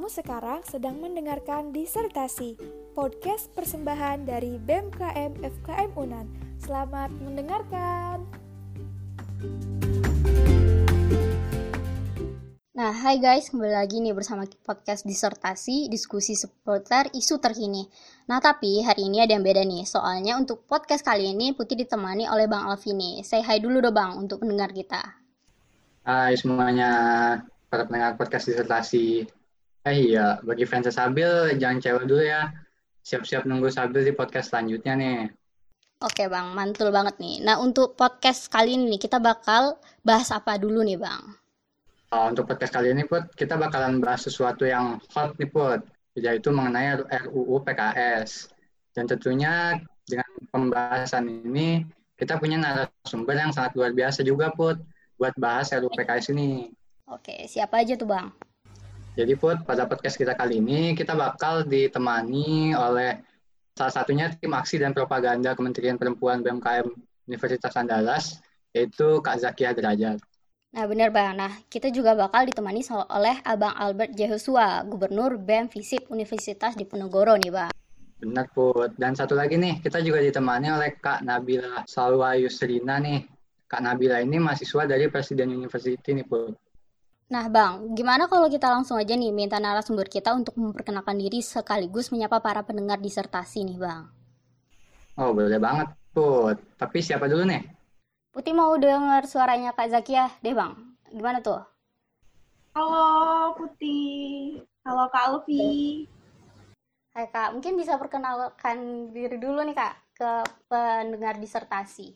Kamu sekarang sedang mendengarkan Disertasi, podcast persembahan dari BMKM FKM UNAN. Selamat mendengarkan. Nah, hai guys, kembali lagi nih bersama podcast disertasi, diskusi seputar isu terkini. Nah, tapi hari ini ada yang beda nih, soalnya untuk podcast kali ini Putih ditemani oleh Bang Alvini. Say hi dulu dong Bang, untuk pendengar kita. Hai semuanya, para pendengar podcast disertasi. Eh iya, bagi fans Sabil, jangan cewek dulu ya. Siap-siap nunggu Sabil di podcast selanjutnya nih. Oke Bang, mantul banget nih. Nah, untuk podcast kali ini kita bakal bahas apa dulu nih Bang? Uh, untuk podcast kali ini, Put, kita bakalan bahas sesuatu yang hot nih, Put, yaitu mengenai RUU PKS. Dan tentunya dengan pembahasan ini, kita punya narasumber yang sangat luar biasa juga, Put, buat bahas RUU PKS ini. Oke, siapa aja tuh, Bang? Jadi, Put, pada podcast kita kali ini, kita bakal ditemani oleh salah satunya tim aksi dan propaganda Kementerian Perempuan BMKM Universitas Andalas, yaitu Kak Zakia Derajat. Nah, benar Bang. Nah, kita juga bakal ditemani oleh Abang Albert Jehosua, Gubernur BEM Visip Universitas Diponegoro nih, Bang. Benar, Put. Dan satu lagi nih, kita juga ditemani oleh Kak Nabila Salwa Yusrina nih. Kak Nabila ini mahasiswa dari Presiden University nih, Put. Nah, Bang, gimana kalau kita langsung aja nih minta narasumber kita untuk memperkenalkan diri sekaligus menyapa para pendengar disertasi nih, Bang? Oh, boleh banget, Put. Tapi siapa dulu nih? Putih mau dengar suaranya Kak Zakia deh bang. Gimana tuh? Halo Putih. Halo Kak Alfi. Hai Kak, mungkin bisa perkenalkan diri dulu nih Kak ke pendengar disertasi.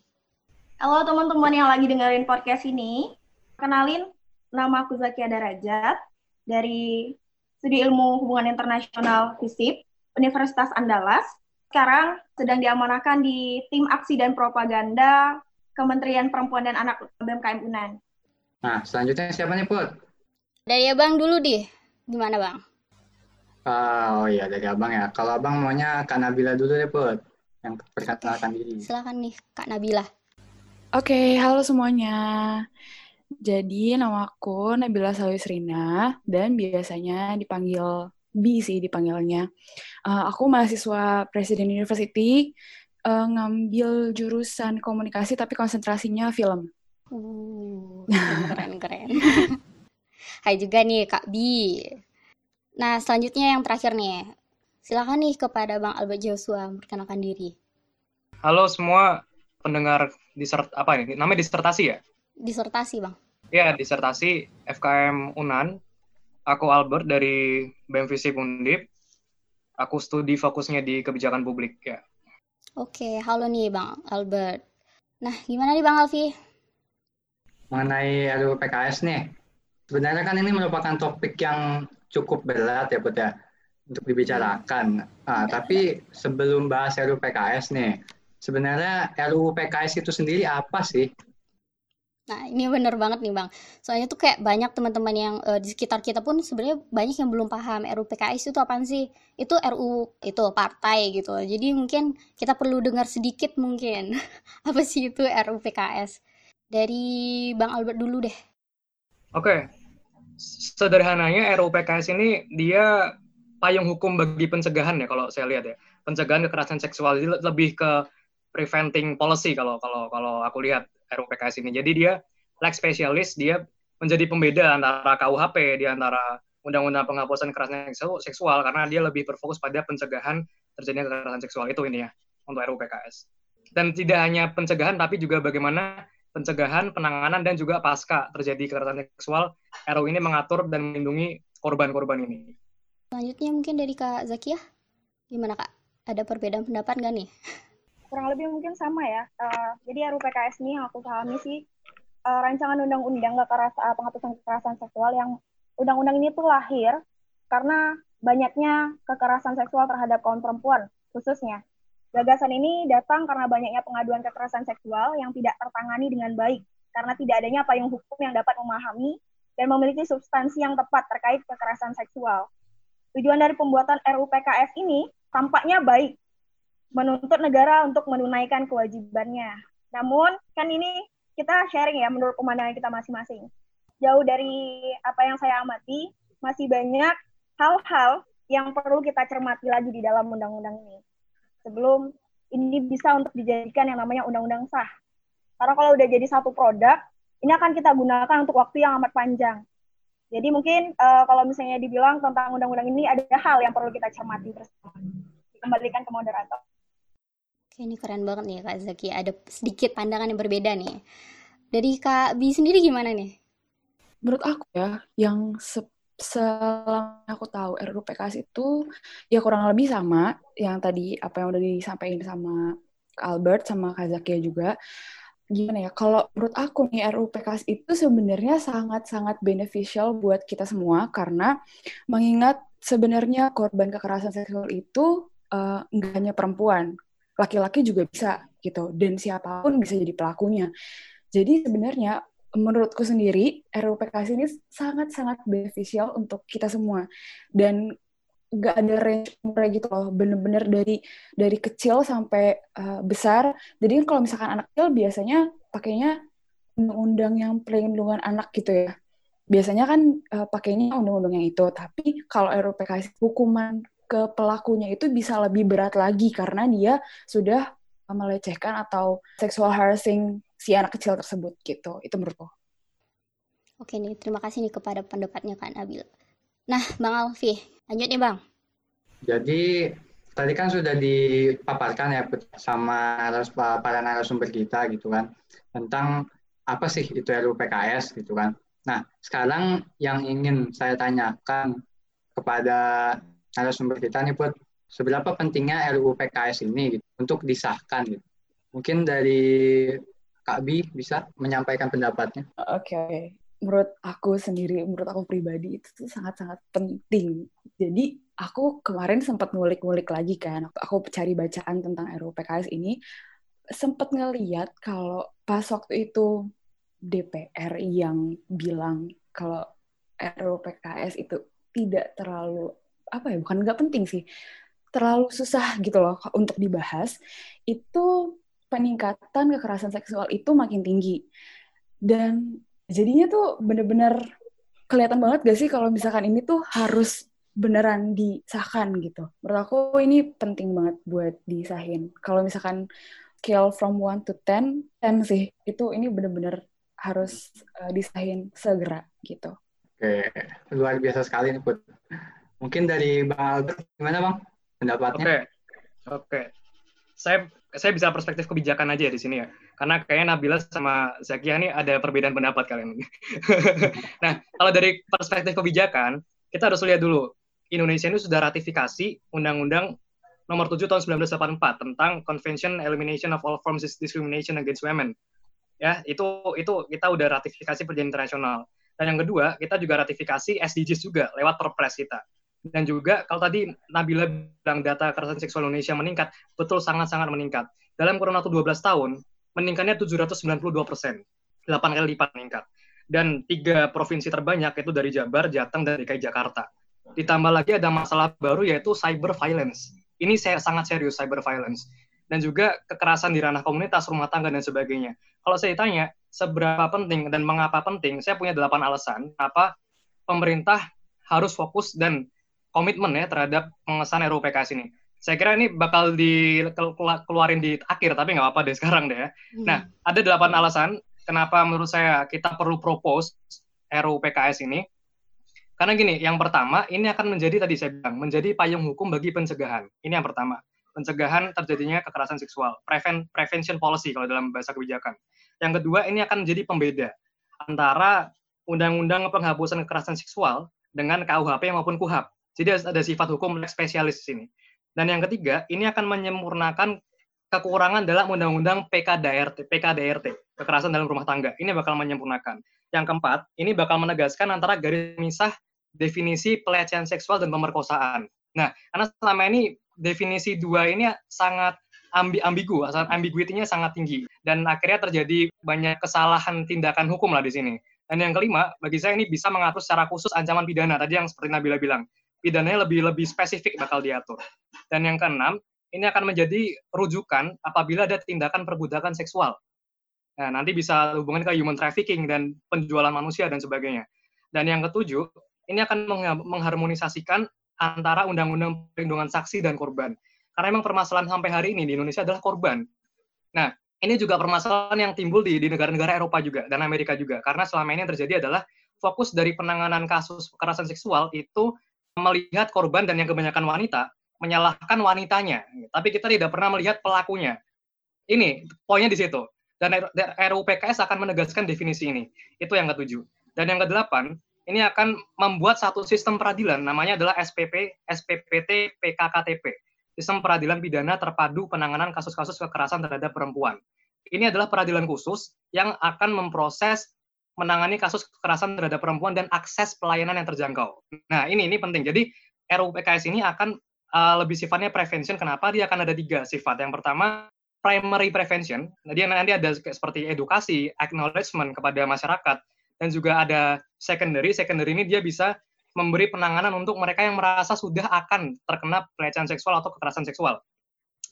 Halo teman-teman yang lagi dengerin podcast ini. Kenalin, nama aku Zakia Darajat dari Studi Ilmu Hubungan Internasional FISIP, Universitas Andalas. Sekarang sedang diamanahkan di Tim Aksi dan Propaganda Kementerian Perempuan dan Anak BMKM UNAN. Nah, selanjutnya siapa nih, Put? Dari Abang dulu deh. Gimana, Bang? Uh, oh iya, dari Abang ya. Kalau Abang maunya Kak Nabila dulu deh, Put. Yang perkenalkan diri. Silakan nih, Kak Nabila. Oke, okay, halo semuanya. Jadi, nama aku Nabila Sawisrina, dan biasanya dipanggil B sih dipanggilnya. Uh, aku mahasiswa Presiden University, uh, ngambil jurusan komunikasi tapi konsentrasinya film. Uh, keren keren. Hai juga nih Kak Bi. Nah selanjutnya yang terakhir nih, silakan nih kepada Bang Albert Joshua memperkenalkan diri. Halo semua pendengar disert apa ini? Namanya disertasi ya? Disertasi bang. Ya disertasi FKM Unan. Aku Albert dari BMVC Undip. Aku studi fokusnya di kebijakan publik ya. Oke, halo nih Bang Albert. Nah, gimana nih Bang Alfi? Mengenai RUU PKS nih, sebenarnya kan ini merupakan topik yang cukup berat ya Put ya, untuk dibicarakan. Nah, tapi sebelum bahas RUU PKS nih, sebenarnya RUU PKS itu sendiri apa sih? Nah, ini bener banget nih, Bang. Soalnya tuh kayak banyak teman-teman yang uh, di sekitar kita pun sebenarnya banyak yang belum paham RUU PKS itu apaan sih? Itu RUU itu partai gitu. Jadi mungkin kita perlu dengar sedikit mungkin apa sih itu RUU PKS. Dari Bang Albert dulu deh. Oke. Okay. Sederhananya RUU PKS ini dia payung hukum bagi pencegahan ya kalau saya lihat ya. Pencegahan kekerasan seksual lebih ke preventing policy kalau kalau kalau aku lihat RUU PKS ini. Jadi dia like spesialis, dia menjadi pembeda antara KUHP, di antara Undang-Undang Penghapusan Kekerasan Seksual, karena dia lebih berfokus pada pencegahan terjadinya kekerasan seksual itu ini ya, untuk RUU PKS. Dan tidak hanya pencegahan, tapi juga bagaimana pencegahan, penanganan, dan juga pasca terjadi kekerasan seksual, RUU ini mengatur dan melindungi korban-korban ini. Selanjutnya mungkin dari Kak Zakia, gimana Kak? Ada perbedaan pendapat nggak nih? Kurang lebih mungkin sama ya. Uh, jadi RUU PKS ini yang aku pahami sih uh, rancangan undang-undang kekeras, uh, penghapusan kekerasan seksual yang undang-undang ini tuh lahir karena banyaknya kekerasan seksual terhadap kaum perempuan khususnya. Gagasan ini datang karena banyaknya pengaduan kekerasan seksual yang tidak tertangani dengan baik karena tidak adanya payung hukum yang dapat memahami dan memiliki substansi yang tepat terkait kekerasan seksual. Tujuan dari pembuatan RUU PKS ini tampaknya baik, menuntut negara untuk menunaikan kewajibannya. Namun, kan ini kita sharing ya menurut pemandangan kita masing-masing. Jauh dari apa yang saya amati, masih banyak hal-hal yang perlu kita cermati lagi di dalam undang-undang ini sebelum ini bisa untuk dijadikan yang namanya undang-undang sah. Karena kalau udah jadi satu produk, ini akan kita gunakan untuk waktu yang amat panjang. Jadi mungkin uh, kalau misalnya dibilang tentang undang-undang ini ada hal yang perlu kita cermati bersama. Dikembalikan ke moderator. Ini keren banget nih Kak Zaki. Ada sedikit pandangan yang berbeda nih. Dari Kak Bi sendiri gimana nih? Menurut aku ya, yang selama aku tahu RUU PKS itu ya kurang lebih sama yang tadi apa yang udah disampaikan sama Albert sama Kak Zakia juga gimana ya kalau menurut aku nih RUU PKS itu sebenarnya sangat-sangat beneficial buat kita semua karena mengingat sebenarnya korban kekerasan seksual itu uh, nggak hanya perempuan laki-laki juga bisa gitu. Dan siapa pun bisa jadi pelakunya. Jadi sebenarnya menurutku sendiri RUU PKS ini sangat-sangat beneficial untuk kita semua. Dan nggak ada range umurnya gitu loh. Bener-bener dari dari kecil sampai uh, besar. Jadi kalau misalkan anak kecil biasanya pakainya undang-undang yang perlindungan anak gitu ya. Biasanya kan uh, pakainya undang-undang yang itu. Tapi kalau RUU PKS hukuman ke pelakunya itu bisa lebih berat lagi karena dia sudah melecehkan atau sexual harassing si anak kecil tersebut gitu. Itu menurutku. Oke nih, terima kasih nih kepada pendapatnya Kak Nabil. Nah, Bang Alfi, lanjut nih Bang. Jadi tadi kan sudah dipaparkan ya sama para narasumber kita gitu kan tentang apa sih itu RUU PKS gitu kan. Nah, sekarang yang ingin saya tanyakan kepada narasumber kita nih buat seberapa pentingnya RUU PKS ini gitu, untuk disahkan gitu. Mungkin dari Kak Bi bisa menyampaikan pendapatnya. Oke, okay. menurut aku sendiri, menurut aku pribadi itu sangat-sangat penting. Jadi aku kemarin sempat ngulik-ngulik lagi kan, aku cari bacaan tentang RUU PKS ini, sempat ngeliat kalau pas waktu itu DPR yang bilang kalau RUU PKS itu tidak terlalu apa ya bukan nggak penting sih terlalu susah gitu loh untuk dibahas itu peningkatan kekerasan seksual itu makin tinggi. Dan jadinya tuh bener-bener kelihatan banget gak sih kalau misalkan ini tuh harus beneran disahkan gitu. Menurut aku ini penting banget buat disahin. Kalau misalkan scale from 1 to 10, 10 sih. Itu ini bener-bener harus uh, disahin segera gitu. Oke, luar biasa sekali nih Put. Mungkin dari Bang Albert, gimana Bang pendapatnya? Oke, oke. Saya saya bisa perspektif kebijakan aja di sini ya. Karena kayaknya Nabila sama Zakia ini ada perbedaan pendapat kalian. nah, kalau dari perspektif kebijakan, kita harus lihat dulu. Indonesia ini sudah ratifikasi Undang-Undang nomor 7 tahun 1984 tentang Convention Elimination of All Forms of Discrimination Against Women. Ya, itu itu kita udah ratifikasi perjanjian internasional. Dan yang kedua, kita juga ratifikasi SDGs juga lewat Perpres kita. Dan juga kalau tadi Nabila bilang data kekerasan seksual Indonesia meningkat, betul sangat-sangat meningkat. Dalam kurun waktu 12 tahun, meningkatnya 792 persen, 8 kali lipat meningkat. Dan tiga provinsi terbanyak itu dari Jabar, Jateng, dan DKI Jakarta. Ditambah lagi ada masalah baru yaitu cyber violence. Ini saya sangat serius cyber violence. Dan juga kekerasan di ranah komunitas, rumah tangga, dan sebagainya. Kalau saya tanya, seberapa penting dan mengapa penting, saya punya delapan alasan apa pemerintah harus fokus dan komitmen ya terhadap pengesahan RUU PKS ini. Saya kira ini bakal dikeluarin di akhir, tapi nggak apa-apa deh sekarang deh ya. Hmm. Nah, ada delapan alasan kenapa menurut saya kita perlu propose RUU PKS ini. Karena gini, yang pertama, ini akan menjadi, tadi saya bilang, menjadi payung hukum bagi pencegahan. Ini yang pertama. Pencegahan terjadinya kekerasan seksual. Preven, prevention policy kalau dalam bahasa kebijakan. Yang kedua, ini akan menjadi pembeda antara Undang-Undang Penghapusan Kekerasan Seksual dengan KUHP maupun KUHAP. Jadi ada sifat hukum spesialis di sini. Dan yang ketiga, ini akan menyempurnakan kekurangan dalam undang-undang PKDRT, PKDRT, kekerasan dalam rumah tangga. Ini bakal menyempurnakan. Yang keempat, ini bakal menegaskan antara garis misah definisi pelecehan seksual dan pemerkosaan. Nah, karena selama ini definisi dua ini sangat ambi ambigu, ambiguitinya sangat tinggi dan akhirnya terjadi banyak kesalahan tindakan hukum lah di sini. Dan yang kelima, bagi saya ini bisa mengatur secara khusus ancaman pidana tadi yang seperti Nabila bilang pidananya lebih lebih spesifik bakal diatur. Dan yang keenam, ini akan menjadi rujukan apabila ada tindakan perbudakan seksual. Nah, nanti bisa hubungan ke human trafficking dan penjualan manusia dan sebagainya. Dan yang ketujuh, ini akan mengharmonisasikan antara undang-undang perlindungan saksi dan korban. Karena memang permasalahan sampai hari ini di Indonesia adalah korban. Nah, ini juga permasalahan yang timbul di, di negara-negara Eropa juga dan Amerika juga. Karena selama ini yang terjadi adalah fokus dari penanganan kasus kekerasan seksual itu melihat korban dan yang kebanyakan wanita menyalahkan wanitanya. Tapi kita tidak pernah melihat pelakunya. Ini poinnya di situ. Dan RUU PKS akan menegaskan definisi ini. Itu yang ketujuh. Dan yang kedelapan, ini akan membuat satu sistem peradilan namanya adalah SPP SPPT PKKTP sistem peradilan pidana terpadu penanganan kasus-kasus kekerasan terhadap perempuan ini adalah peradilan khusus yang akan memproses menangani kasus kekerasan terhadap perempuan dan akses pelayanan yang terjangkau. Nah, ini ini penting. Jadi RUU PKS ini akan uh, lebih sifatnya prevention. Kenapa? Dia akan ada tiga sifat. Yang pertama, primary prevention. Jadi nanti ada seperti edukasi, acknowledgement kepada masyarakat, dan juga ada secondary. Secondary ini dia bisa memberi penanganan untuk mereka yang merasa sudah akan terkena pelecehan seksual atau kekerasan seksual.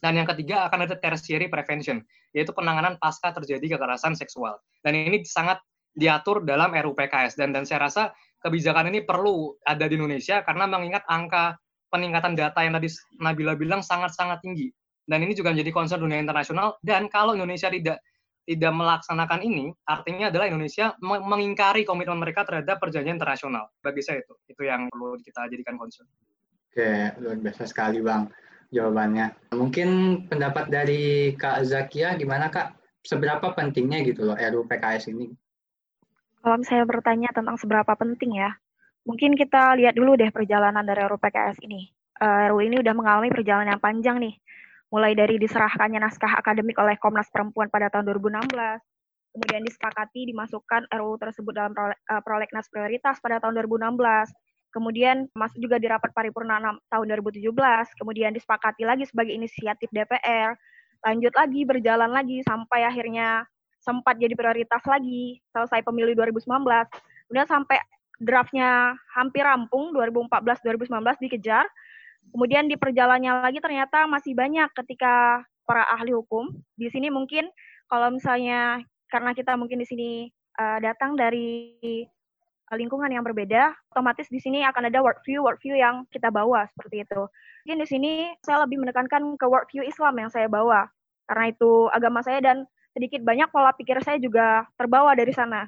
Dan yang ketiga akan ada tertiary prevention, yaitu penanganan pasca terjadi kekerasan seksual. Dan ini sangat diatur dalam RUU PKS dan dan saya rasa kebijakan ini perlu ada di Indonesia karena mengingat angka peningkatan data yang tadi Nabila bilang sangat-sangat tinggi. Dan ini juga menjadi concern dunia internasional dan kalau Indonesia tidak tidak melaksanakan ini, artinya adalah Indonesia mengingkari komitmen mereka terhadap perjanjian internasional. Bagi saya itu, itu yang perlu kita jadikan concern. Oke, luar biasa sekali Bang jawabannya. Mungkin pendapat dari Kak Zakia gimana Kak? Seberapa pentingnya gitu loh RUU PKS ini? Kalau saya bertanya tentang seberapa penting ya, mungkin kita lihat dulu deh perjalanan dari RUU PKS ini. Uh, RUU ini udah mengalami perjalanan yang panjang nih, mulai dari diserahkannya naskah akademik oleh Komnas Perempuan pada tahun 2016, kemudian disepakati dimasukkan RUU tersebut dalam eh, prolegnas prioritas pada tahun 2016, kemudian masuk juga di rapat paripurna tahun 2017, kemudian disepakati lagi sebagai inisiatif DPR, lanjut lagi, berjalan lagi, sampai akhirnya sempat jadi prioritas lagi, selesai pemilu 2019, kemudian sampai draftnya hampir rampung, 2014-2019 dikejar, kemudian di perjalannya lagi ternyata masih banyak ketika para ahli hukum, di sini mungkin kalau misalnya karena kita mungkin di sini uh, datang dari lingkungan yang berbeda, otomatis di sini akan ada worldview worldview yang kita bawa seperti itu. Mungkin di sini saya lebih menekankan ke worldview Islam yang saya bawa, karena itu agama saya dan sedikit banyak pola pikir saya juga terbawa dari sana.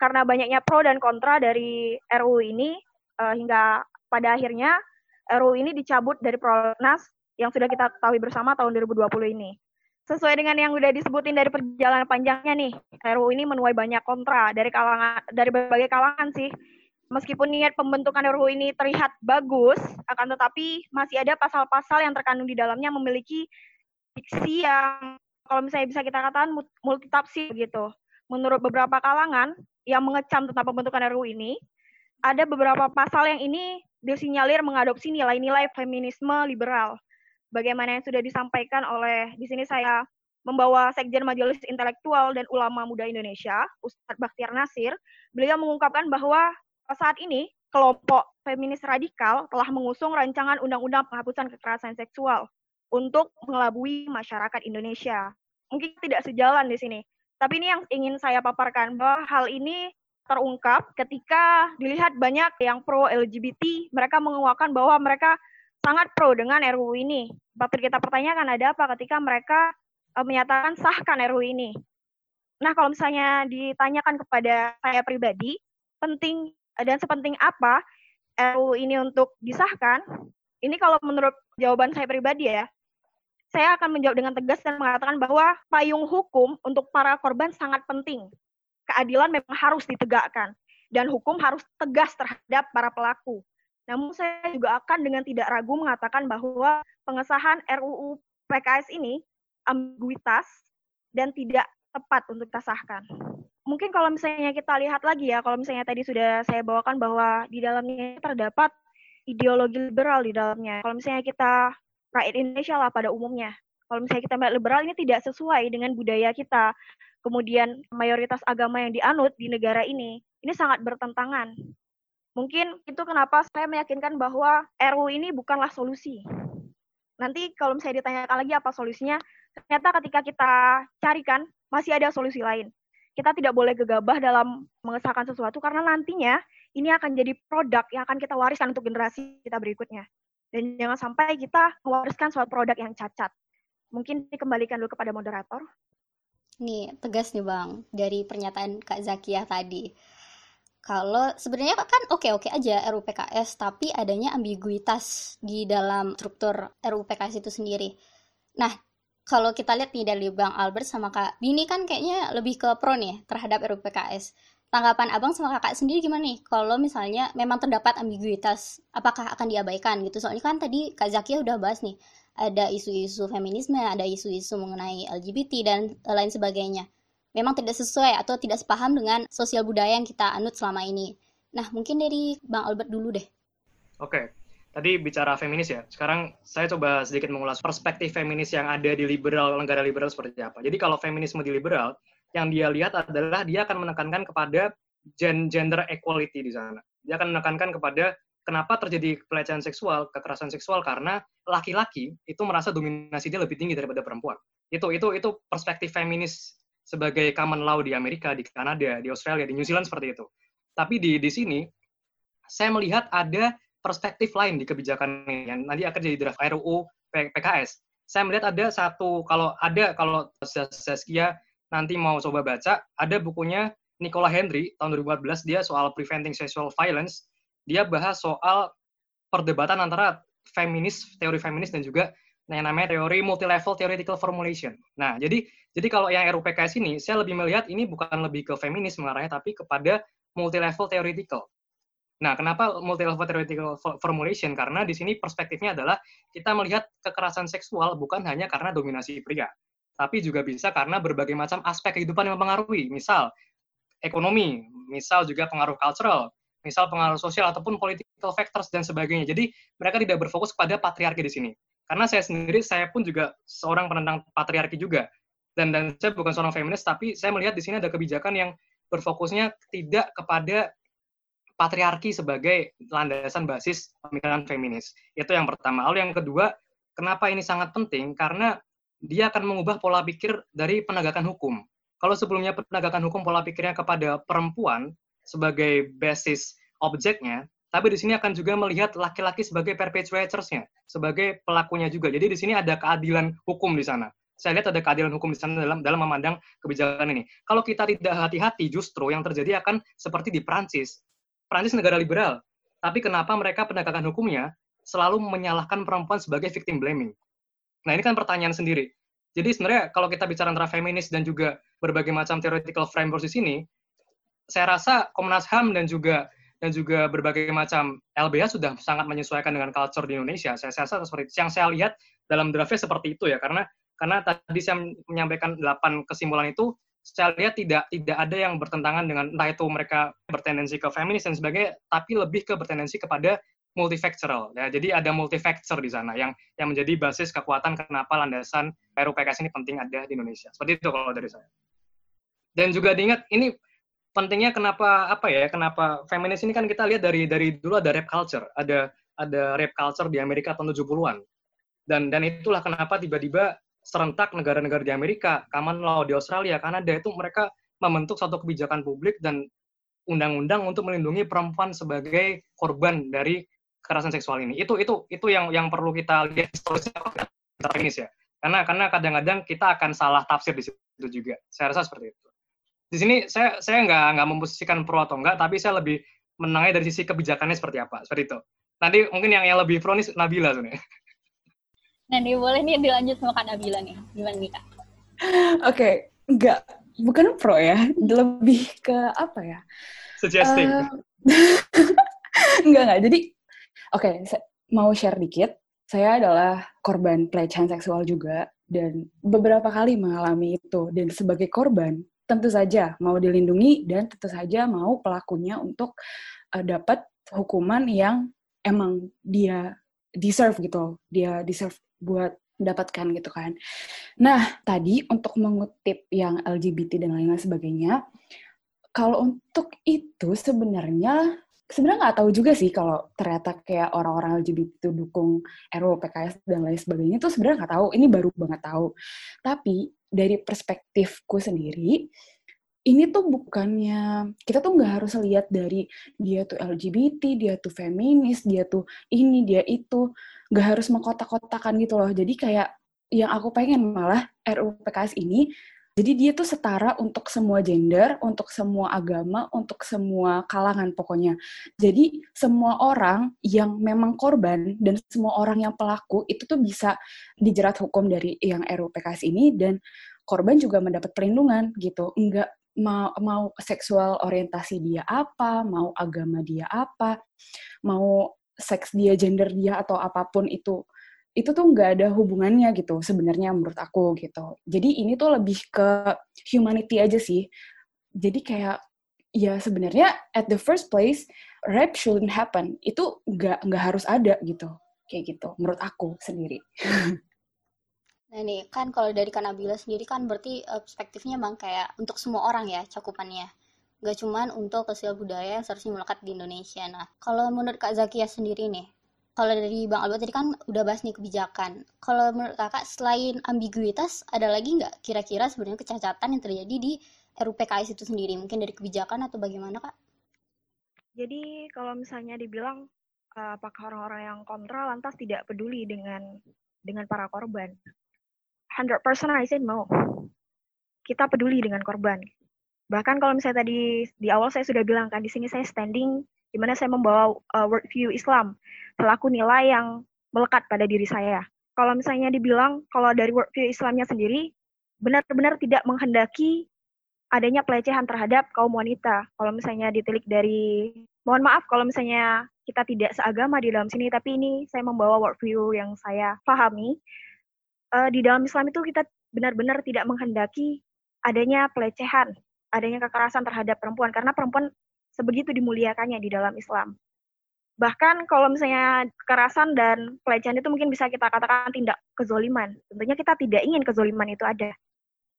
Karena banyaknya pro dan kontra dari RUU ini, uh, hingga pada akhirnya RUU ini dicabut dari prolegnas yang sudah kita ketahui bersama tahun 2020 ini sesuai dengan yang udah disebutin dari perjalanan panjangnya nih, RUU ini menuai banyak kontra dari kalangan dari berbagai kalangan sih. Meskipun niat pembentukan RUU ini terlihat bagus, akan tetapi masih ada pasal-pasal yang terkandung di dalamnya memiliki diksi yang kalau misalnya bisa kita katakan multitafsir gitu. Menurut beberapa kalangan yang mengecam tentang pembentukan RUU ini, ada beberapa pasal yang ini disinyalir mengadopsi nilai-nilai feminisme liberal. Bagaimana yang sudah disampaikan oleh di sini saya membawa Sekjen Majelis Intelektual dan Ulama Muda Indonesia, Ustadz Bakhtiar Nasir, beliau mengungkapkan bahwa saat ini kelompok feminis radikal telah mengusung rancangan undang-undang penghapusan kekerasan seksual untuk mengelabui masyarakat Indonesia. Mungkin tidak sejalan di sini, tapi ini yang ingin saya paparkan bahwa hal ini terungkap ketika dilihat banyak yang pro LGBT, mereka menguatkan bahwa mereka sangat pro dengan RUU ini. Patut kita pertanyakan ada apa ketika mereka uh, menyatakan sahkan RUU ini. Nah, kalau misalnya ditanyakan kepada saya pribadi, penting dan sepenting apa RUU ini untuk disahkan? Ini kalau menurut jawaban saya pribadi ya, saya akan menjawab dengan tegas dan mengatakan bahwa payung hukum untuk para korban sangat penting. Keadilan memang harus ditegakkan dan hukum harus tegas terhadap para pelaku. Namun saya juga akan dengan tidak ragu mengatakan bahwa pengesahan RUU PKS ini ambiguitas dan tidak tepat untuk kita. Mungkin kalau misalnya kita lihat lagi ya, kalau misalnya tadi sudah saya bawakan bahwa di dalamnya terdapat ideologi liberal di dalamnya. Kalau misalnya kita rakyat Indonesia lah pada umumnya, kalau misalnya kita melihat liberal ini tidak sesuai dengan budaya kita, kemudian mayoritas agama yang dianut di negara ini, ini sangat bertentangan Mungkin itu kenapa saya meyakinkan bahwa RU ini bukanlah solusi. Nanti kalau misalnya ditanyakan lagi apa solusinya, ternyata ketika kita carikan masih ada solusi lain. Kita tidak boleh gegabah dalam mengesahkan sesuatu karena nantinya ini akan jadi produk yang akan kita wariskan untuk generasi kita berikutnya. Dan jangan sampai kita mewariskan suatu produk yang cacat. Mungkin dikembalikan dulu kepada moderator. Nih, tegas nih Bang, dari pernyataan Kak Zakia tadi. Kalau sebenarnya kan oke-oke aja RUPKS, tapi adanya ambiguitas di dalam struktur RUPKS itu sendiri. Nah, kalau kita lihat nih dari Bang Albert sama Kak Bini kan kayaknya lebih ke pro nih terhadap RUPKS. Tanggapan Abang sama Kakak sendiri gimana nih? Kalau misalnya memang terdapat ambiguitas, apakah akan diabaikan gitu? Soalnya kan tadi Kak Zakia udah bahas nih, ada isu-isu feminisme, ada isu-isu mengenai LGBT dan lain sebagainya. Memang tidak sesuai atau tidak sepaham dengan sosial budaya yang kita anut selama ini. Nah, mungkin dari Bang Albert dulu deh. Oke, tadi bicara feminis ya. Sekarang saya coba sedikit mengulas perspektif feminis yang ada di liberal, negara liberal seperti apa. Jadi kalau feminisme di liberal, yang dia lihat adalah dia akan menekankan kepada gender equality di sana. Dia akan menekankan kepada kenapa terjadi pelecehan seksual, kekerasan seksual karena laki-laki itu merasa dominasi dia lebih tinggi daripada perempuan. Itu itu itu perspektif feminis sebagai common law di Amerika, di Kanada, di Australia, di New Zealand seperti itu. Tapi di di sini saya melihat ada perspektif lain di kebijakan ini yang nanti akan jadi draft RUU PKS. Saya melihat ada satu kalau ada kalau Saskia nanti mau coba baca, ada bukunya Nicola Henry tahun 2014 dia soal preventing sexual violence. Dia bahas soal perdebatan antara feminis, teori feminis dan juga yang namanya teori multi-level theoretical formulation. Nah, jadi jadi kalau yang RUPKS ini saya lebih melihat ini bukan lebih ke feminis mengarahnya tapi kepada multi-level theoretical. Nah, kenapa multi-level theoretical formulation? Karena di sini perspektifnya adalah kita melihat kekerasan seksual bukan hanya karena dominasi pria, tapi juga bisa karena berbagai macam aspek kehidupan yang mempengaruhi. Misal, ekonomi, misal juga pengaruh cultural, misal pengaruh sosial ataupun political factors dan sebagainya. Jadi, mereka tidak berfokus pada patriarki di sini. Karena saya sendiri, saya pun juga seorang penentang patriarki juga. Dan, dan saya bukan seorang feminis, tapi saya melihat di sini ada kebijakan yang berfokusnya tidak kepada patriarki sebagai landasan basis pemikiran feminis. Itu yang pertama. Lalu yang kedua, kenapa ini sangat penting? Karena dia akan mengubah pola pikir dari penegakan hukum. Kalau sebelumnya penegakan hukum pola pikirnya kepada perempuan sebagai basis objeknya, tapi di sini akan juga melihat laki-laki sebagai perpetrators-nya, sebagai pelakunya juga. Jadi di sini ada keadilan hukum di sana. Saya lihat ada keadilan hukum di sana dalam dalam memandang kebijakan ini. Kalau kita tidak hati-hati, justru yang terjadi akan seperti di Prancis. Prancis negara liberal, tapi kenapa mereka penegakan hukumnya selalu menyalahkan perempuan sebagai victim blaming? Nah, ini kan pertanyaan sendiri. Jadi sebenarnya kalau kita bicara antara feminis dan juga berbagai macam theoretical framework di sini, saya rasa Komnas HAM dan juga dan juga berbagai macam LBH sudah sangat menyesuaikan dengan culture di Indonesia. Saya rasa seperti. Yang saya lihat dalam draftnya seperti itu ya, karena karena tadi saya menyampaikan delapan kesimpulan itu saya lihat tidak tidak ada yang bertentangan dengan entah itu mereka bertendensi ke feminis dan sebagainya, tapi lebih ke bertendensi kepada multifactorial. Ya, jadi ada multifactor di sana yang yang menjadi basis kekuatan kenapa landasan RUPKS ini penting ada di Indonesia. Seperti itu kalau dari saya. Dan juga diingat ini pentingnya kenapa apa ya? Kenapa feminis ini kan kita lihat dari dari dulu ada rap culture, ada ada rap culture di Amerika tahun 70-an. Dan dan itulah kenapa tiba-tiba serentak negara-negara di Amerika, common law di Australia, Kanada itu mereka membentuk satu kebijakan publik dan undang-undang untuk melindungi perempuan sebagai korban dari kekerasan seksual ini. Itu itu itu yang yang perlu kita lihat historisnya ini ya. Karena karena kadang-kadang kita akan salah tafsir di situ juga. Saya rasa seperti itu. Di sini saya saya nggak nggak memposisikan pro atau enggak, tapi saya lebih menangnya dari sisi kebijakannya seperti apa. Seperti itu. Nanti mungkin yang yang lebih pro ini Nabila sebenarnya. Nah, nih boleh nih dilanjut sama Kak Nabila nih. Gimana nih, Kak? Oke, okay. enggak. Bukan pro ya, lebih ke apa ya? Suggesting. Uh, enggak, enggak. Jadi, oke, okay, mau share dikit. Saya adalah korban pelecehan seksual juga, dan beberapa kali mengalami itu. Dan sebagai korban, tentu saja mau dilindungi, dan tentu saja mau pelakunya untuk uh, dapat hukuman yang emang dia deserve gitu. Dia deserve buat mendapatkan gitu kan. Nah, tadi untuk mengutip yang LGBT dan lain-lain sebagainya, kalau untuk itu sebenarnya sebenarnya nggak tahu juga sih kalau ternyata kayak orang-orang LGBT itu dukung RUU PKS dan lain sebagainya itu sebenarnya nggak tahu. Ini baru banget tahu. Tapi dari perspektifku sendiri ini tuh bukannya kita tuh nggak harus lihat dari dia tuh LGBT, dia tuh feminis, dia tuh ini, dia itu. Nggak harus mengkotak-kotakan gitu loh. Jadi kayak yang aku pengen malah RUU PKS ini jadi dia tuh setara untuk semua gender, untuk semua agama, untuk semua kalangan pokoknya. Jadi semua orang yang memang korban dan semua orang yang pelaku itu tuh bisa dijerat hukum dari yang RUU PKS ini dan korban juga mendapat perlindungan gitu. Enggak mau mau seksual orientasi dia apa, mau agama dia apa, mau seks dia, gender dia atau apa pun itu itu tuh nggak ada hubungannya gitu sebenarnya menurut aku gitu. Jadi ini tuh lebih ke humanity aja sih. Jadi kayak ya sebenarnya at the first place rape shouldn't happen. Itu nggak nggak harus ada gitu. Kayak gitu menurut aku sendiri. Nah ini kan kalau dari Kanabila sendiri kan berarti uh, perspektifnya bang kayak untuk semua orang ya cakupannya. Gak cuman untuk sosial budaya yang seharusnya melekat di Indonesia. Nah kalau menurut Kak Zakia sendiri nih, kalau dari Bang Albert tadi kan udah bahas nih kebijakan. Kalau menurut kakak selain ambiguitas ada lagi nggak kira-kira sebenarnya kecacatan yang terjadi di RUPKS itu sendiri? Mungkin dari kebijakan atau bagaimana kak? Jadi kalau misalnya dibilang uh, apakah orang-orang yang kontra lantas tidak peduli dengan dengan para korban? 100% I say no. Kita peduli dengan korban. Bahkan kalau misalnya tadi di awal saya sudah bilang kan di sini saya standing di mana saya membawa uh, worldview Islam selaku nilai yang melekat pada diri saya. Kalau misalnya dibilang kalau dari worldview Islamnya sendiri benar-benar tidak menghendaki adanya pelecehan terhadap kaum wanita. Kalau misalnya ditelik dari mohon maaf kalau misalnya kita tidak seagama di dalam sini, tapi ini saya membawa worldview yang saya pahami. Uh, di dalam Islam itu kita benar-benar tidak menghendaki adanya pelecehan, adanya kekerasan terhadap perempuan karena perempuan sebegitu dimuliakannya di dalam Islam. Bahkan kalau misalnya kekerasan dan pelecehan itu mungkin bisa kita katakan tindak kezoliman. Tentunya kita tidak ingin kezoliman itu ada.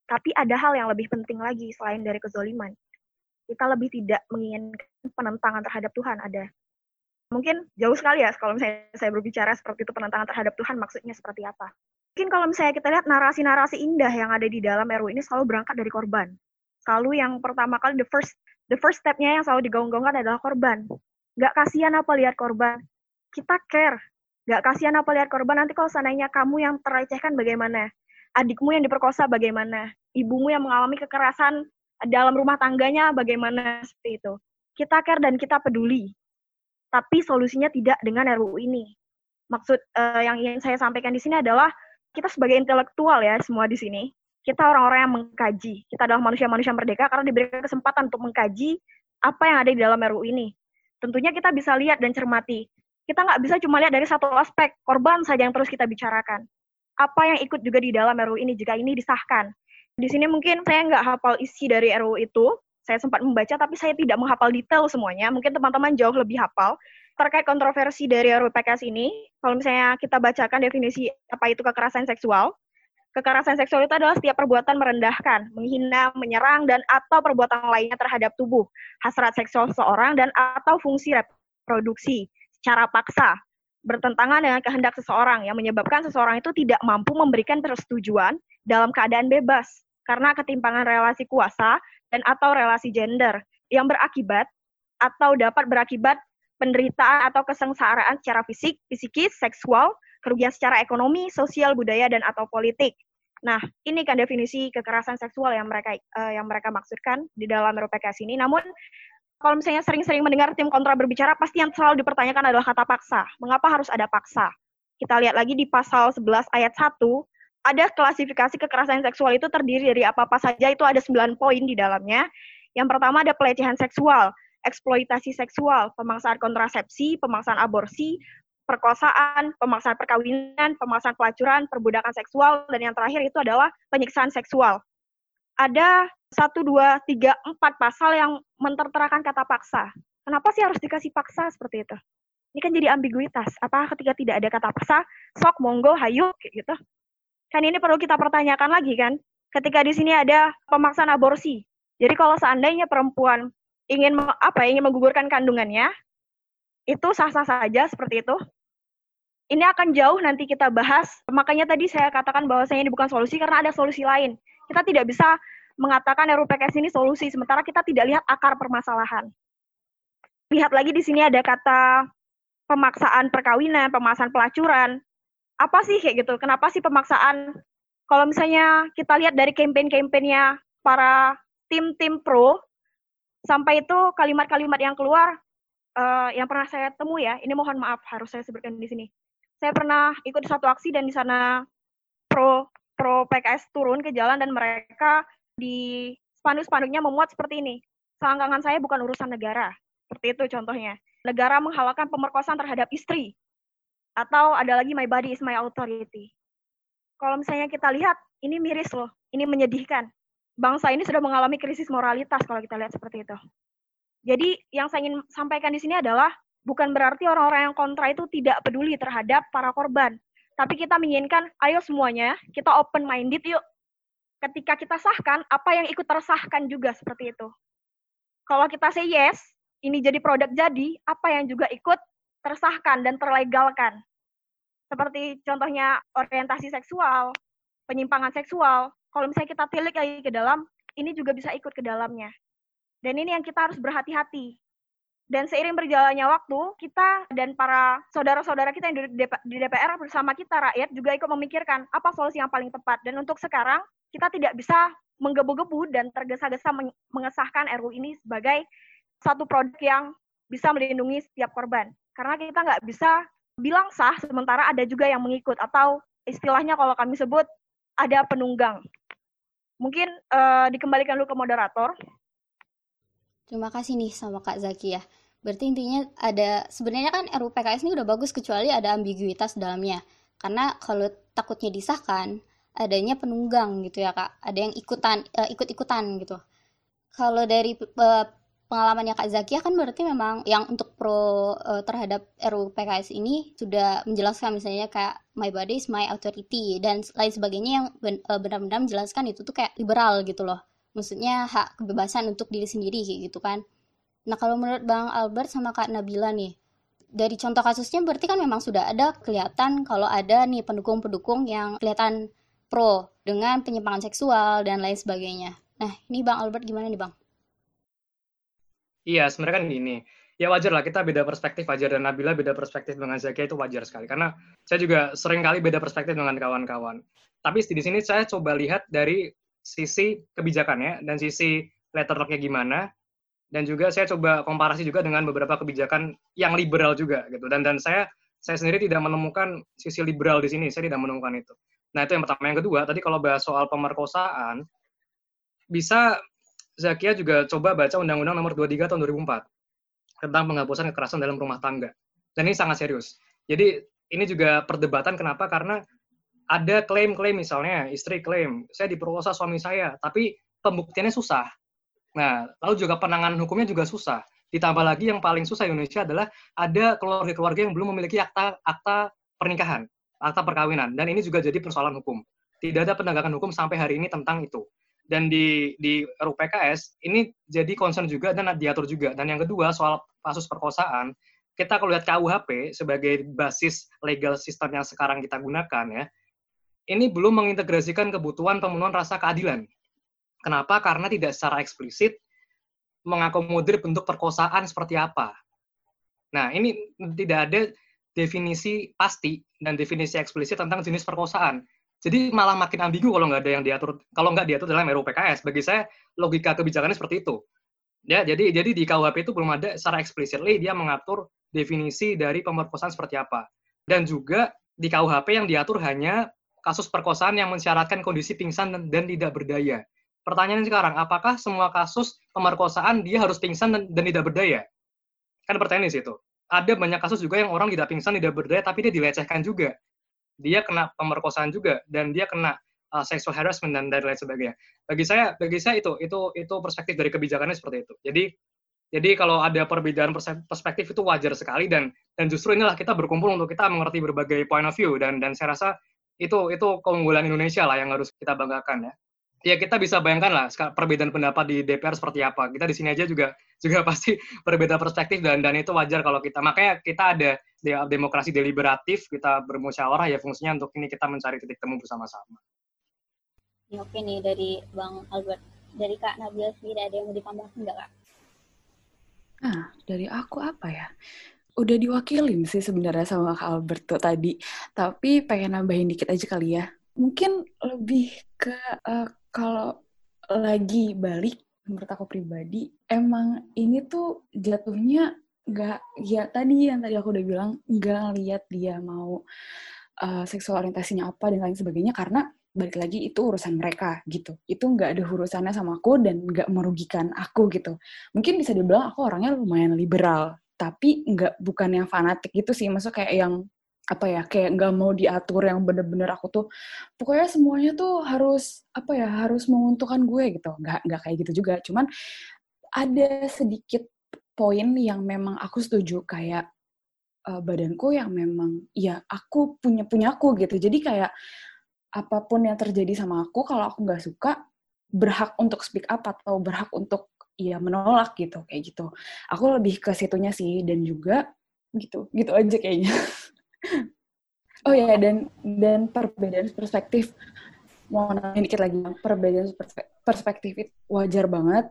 Tapi ada hal yang lebih penting lagi selain dari kezoliman. Kita lebih tidak menginginkan penentangan terhadap Tuhan ada. Mungkin jauh sekali ya kalau misalnya saya berbicara seperti itu penentangan terhadap Tuhan maksudnya seperti apa. Mungkin kalau misalnya kita lihat narasi-narasi indah yang ada di dalam RU ini selalu berangkat dari korban. Selalu yang pertama kali the first the first stepnya yang selalu digaung-gaungkan adalah korban. Gak kasihan apa lihat korban. Kita care. Gak kasihan apa lihat korban. Nanti kalau seandainya kamu yang terlecehkan bagaimana? Adikmu yang diperkosa bagaimana? Ibumu yang mengalami kekerasan dalam rumah tangganya bagaimana? Seperti itu. Kita care dan kita peduli. Tapi solusinya tidak dengan RUU ini. Maksud uh, yang ingin saya sampaikan di sini adalah kita sebagai intelektual ya semua di sini kita orang-orang yang mengkaji. Kita adalah manusia-manusia merdeka karena diberikan kesempatan untuk mengkaji apa yang ada di dalam RUU ini. Tentunya kita bisa lihat dan cermati. Kita nggak bisa cuma lihat dari satu aspek, korban saja yang terus kita bicarakan. Apa yang ikut juga di dalam RUU ini jika ini disahkan. Di sini mungkin saya nggak hafal isi dari RUU itu, saya sempat membaca, tapi saya tidak menghafal detail semuanya. Mungkin teman-teman jauh lebih hafal. Terkait kontroversi dari RUU PKS ini, kalau misalnya kita bacakan definisi apa itu kekerasan seksual, Kekerasan seksual itu adalah setiap perbuatan merendahkan, menghina, menyerang, dan atau perbuatan lainnya terhadap tubuh, hasrat seksual seseorang, dan atau fungsi reproduksi secara paksa, bertentangan dengan kehendak seseorang. Yang menyebabkan seseorang itu tidak mampu memberikan persetujuan dalam keadaan bebas karena ketimpangan relasi kuasa dan atau relasi gender yang berakibat atau dapat berakibat penderitaan atau kesengsaraan secara fisik, psikis, seksual, kerugian secara ekonomi, sosial, budaya dan atau politik. Nah, ini kan definisi kekerasan seksual yang mereka uh, yang mereka maksudkan di dalam RUPKS ini. Namun kalau misalnya sering-sering mendengar tim kontra berbicara, pasti yang selalu dipertanyakan adalah kata paksa. Mengapa harus ada paksa? Kita lihat lagi di pasal 11 ayat 1, ada klasifikasi kekerasan seksual itu terdiri dari apa-apa saja, itu ada 9 poin di dalamnya. Yang pertama ada pelecehan seksual, eksploitasi seksual, pemaksaan kontrasepsi, pemaksaan aborsi, perkosaan, pemaksaan perkawinan, pemaksaan pelacuran, perbudakan seksual, dan yang terakhir itu adalah penyiksaan seksual. Ada satu, dua, tiga, empat pasal yang menterterakan kata paksa. Kenapa sih harus dikasih paksa seperti itu? Ini kan jadi ambiguitas. Apakah ketika tidak ada kata paksa, sok, monggo, hayu, gitu. Kan ini perlu kita pertanyakan lagi kan. Ketika di sini ada pemaksaan aborsi. Jadi kalau seandainya perempuan ingin apa ingin menggugurkan kandungannya, itu sah-sah saja seperti itu. Ini akan jauh nanti kita bahas. Makanya tadi saya katakan bahwa saya ini bukan solusi karena ada solusi lain. Kita tidak bisa mengatakan RUU PKS ini solusi, sementara kita tidak lihat akar permasalahan. Lihat lagi di sini ada kata pemaksaan perkawinan, pemaksaan pelacuran. Apa sih kayak gitu? Kenapa sih pemaksaan? Kalau misalnya kita lihat dari campaign-campaignnya para tim-tim pro, sampai itu kalimat-kalimat yang keluar uh, yang pernah saya temu ya, ini mohon maaf harus saya sebutkan di sini. Saya pernah ikut satu aksi dan di sana pro pro PKS turun ke jalan dan mereka di spanduk-spanduknya memuat seperti ini. Selangkangan saya bukan urusan negara. Seperti itu contohnya. Negara menghalalkan pemerkosaan terhadap istri. Atau ada lagi my body is my authority. Kalau misalnya kita lihat, ini miris loh. Ini menyedihkan. Bangsa ini sudah mengalami krisis moralitas kalau kita lihat seperti itu. Jadi yang saya ingin sampaikan di sini adalah bukan berarti orang-orang yang kontra itu tidak peduli terhadap para korban. Tapi kita menginginkan, ayo semuanya, kita open minded yuk. Ketika kita sahkan, apa yang ikut tersahkan juga seperti itu. Kalau kita say yes, ini jadi produk jadi, apa yang juga ikut tersahkan dan terlegalkan. Seperti contohnya orientasi seksual, penyimpangan seksual. Kalau misalnya kita tilik lagi ke dalam, ini juga bisa ikut ke dalamnya. Dan ini yang kita harus berhati-hati. Dan seiring berjalannya waktu, kita dan para saudara-saudara kita yang di DPR bersama kita rakyat juga ikut memikirkan apa solusi yang paling tepat. Dan untuk sekarang, kita tidak bisa menggebu-gebu dan tergesa-gesa mengesahkan RU ini sebagai satu produk yang bisa melindungi setiap korban. Karena kita nggak bisa bilang sah, sementara ada juga yang mengikut. Atau istilahnya kalau kami sebut, ada penunggang. Mungkin uh, dikembalikan dulu ke moderator. Terima kasih nih sama Kak Zaki ya. Berarti intinya ada sebenarnya kan RUU PKS ini udah bagus kecuali ada ambiguitas dalamnya. Karena kalau takutnya disahkan adanya penunggang gitu ya Kak. Ada yang ikutan uh, ikut-ikutan gitu. Kalau dari uh, pengalamannya Kak Zakia kan berarti memang yang untuk pro uh, terhadap RUU PKS ini sudah menjelaskan misalnya kayak my body is my authority dan lain sebagainya yang benar-benar menjelaskan itu tuh kayak liberal gitu loh maksudnya hak kebebasan untuk diri sendiri gitu kan nah kalau menurut Bang Albert sama Kak Nabila nih dari contoh kasusnya berarti kan memang sudah ada kelihatan kalau ada nih pendukung-pendukung yang kelihatan pro dengan penyimpangan seksual dan lain sebagainya. Nah, ini Bang Albert gimana nih Bang? Iya, sebenarnya kan gini. Ya wajar lah, kita beda perspektif wajar dan Nabila beda perspektif dengan Zakia itu wajar sekali. Karena saya juga sering kali beda perspektif dengan kawan-kawan. Tapi di sini saya coba lihat dari sisi kebijakannya dan sisi letter locknya gimana. Dan juga saya coba komparasi juga dengan beberapa kebijakan yang liberal juga gitu. Dan dan saya saya sendiri tidak menemukan sisi liberal di sini. Saya tidak menemukan itu. Nah itu yang pertama. Yang kedua tadi kalau bahas soal pemerkosaan bisa Zakia juga coba baca Undang-Undang Nomor 23 Tahun 2004 tentang penghapusan kekerasan dalam rumah tangga. Dan ini sangat serius. Jadi ini juga perdebatan kenapa? Karena ada klaim-klaim misalnya istri klaim saya diperkosa suami saya tapi pembuktiannya susah. Nah lalu juga penanganan hukumnya juga susah. Ditambah lagi yang paling susah di Indonesia adalah ada keluarga-keluarga yang belum memiliki akta akta pernikahan akta perkawinan. Dan ini juga jadi persoalan hukum. Tidak ada penegakan hukum sampai hari ini tentang itu. Dan di di RUU PKS ini jadi concern juga dan diatur juga. Dan yang kedua soal kasus perkosaan kita kalau lihat KUHP sebagai basis legal sistem yang sekarang kita gunakan ya ini belum mengintegrasikan kebutuhan pemenuhan rasa keadilan. Kenapa? Karena tidak secara eksplisit mengakomodir bentuk perkosaan seperti apa. Nah, ini tidak ada definisi pasti dan definisi eksplisit tentang jenis perkosaan. Jadi malah makin ambigu kalau nggak ada yang diatur, kalau nggak diatur dalam RUU PKS. Bagi saya logika kebijakannya seperti itu. Ya, jadi jadi di KUHP itu belum ada secara eksplisit dia mengatur definisi dari pemerkosaan seperti apa. Dan juga di KUHP yang diatur hanya kasus perkosaan yang mensyaratkan kondisi pingsan dan, dan tidak berdaya. Pertanyaan sekarang, apakah semua kasus pemerkosaan dia harus pingsan dan, dan tidak berdaya? Kan pertanyaan di situ. Ada banyak kasus juga yang orang tidak pingsan, tidak berdaya, tapi dia dilecehkan juga. Dia kena pemerkosaan juga, dan dia kena uh, sexual harassment dan lain sebagainya. Bagi saya, bagi saya itu itu itu perspektif dari kebijakannya seperti itu. Jadi jadi kalau ada perbedaan perspektif itu wajar sekali dan dan justru inilah kita berkumpul untuk kita mengerti berbagai point of view dan dan saya rasa itu itu keunggulan Indonesia lah yang harus kita banggakan ya. Ya kita bisa bayangkan lah perbedaan pendapat di DPR seperti apa. Kita di sini aja juga juga pasti berbeda perspektif dan dan itu wajar kalau kita makanya kita ada demokrasi deliberatif, kita bermusyawarah ya fungsinya untuk ini kita mencari titik temu bersama-sama. Ya, oke nih dari Bang Albert. dari Kak Nabila sendiri ada yang mau ditambahkan nggak Kak? Nah, dari aku apa ya? Udah diwakilin sih sebenarnya sama Kak Alberto tadi, tapi pengen nambahin dikit aja kali ya. Mungkin lebih ke uh, kalau lagi balik, menurut aku pribadi, emang ini tuh jatuhnya nggak, ya tadi yang tadi aku udah bilang, nggak ngeliat dia mau uh, seksual orientasinya apa dan lain sebagainya, karena balik lagi itu urusan mereka gitu. Itu nggak ada urusannya sama aku dan nggak merugikan aku gitu. Mungkin bisa dibilang aku orangnya lumayan liberal, tapi nggak bukan yang fanatik gitu sih. Maksudnya kayak yang apa ya kayak nggak mau diatur yang bener-bener aku tuh pokoknya semuanya tuh harus apa ya harus menguntungkan gue gitu. Nggak nggak kayak gitu juga. Cuman ada sedikit poin yang memang aku setuju. Kayak uh, badanku yang memang ya aku punya punya aku gitu. Jadi kayak apa pun yang terjadi sama aku kalau aku nggak suka berhak untuk speak up atau berhak untuk ya menolak gitu kayak gitu aku lebih ke situnya sih dan juga gitu gitu aja kayaknya oh ya dan dan perbedaan perspektif mau nanya dikit lagi perbedaan perspektif itu wajar banget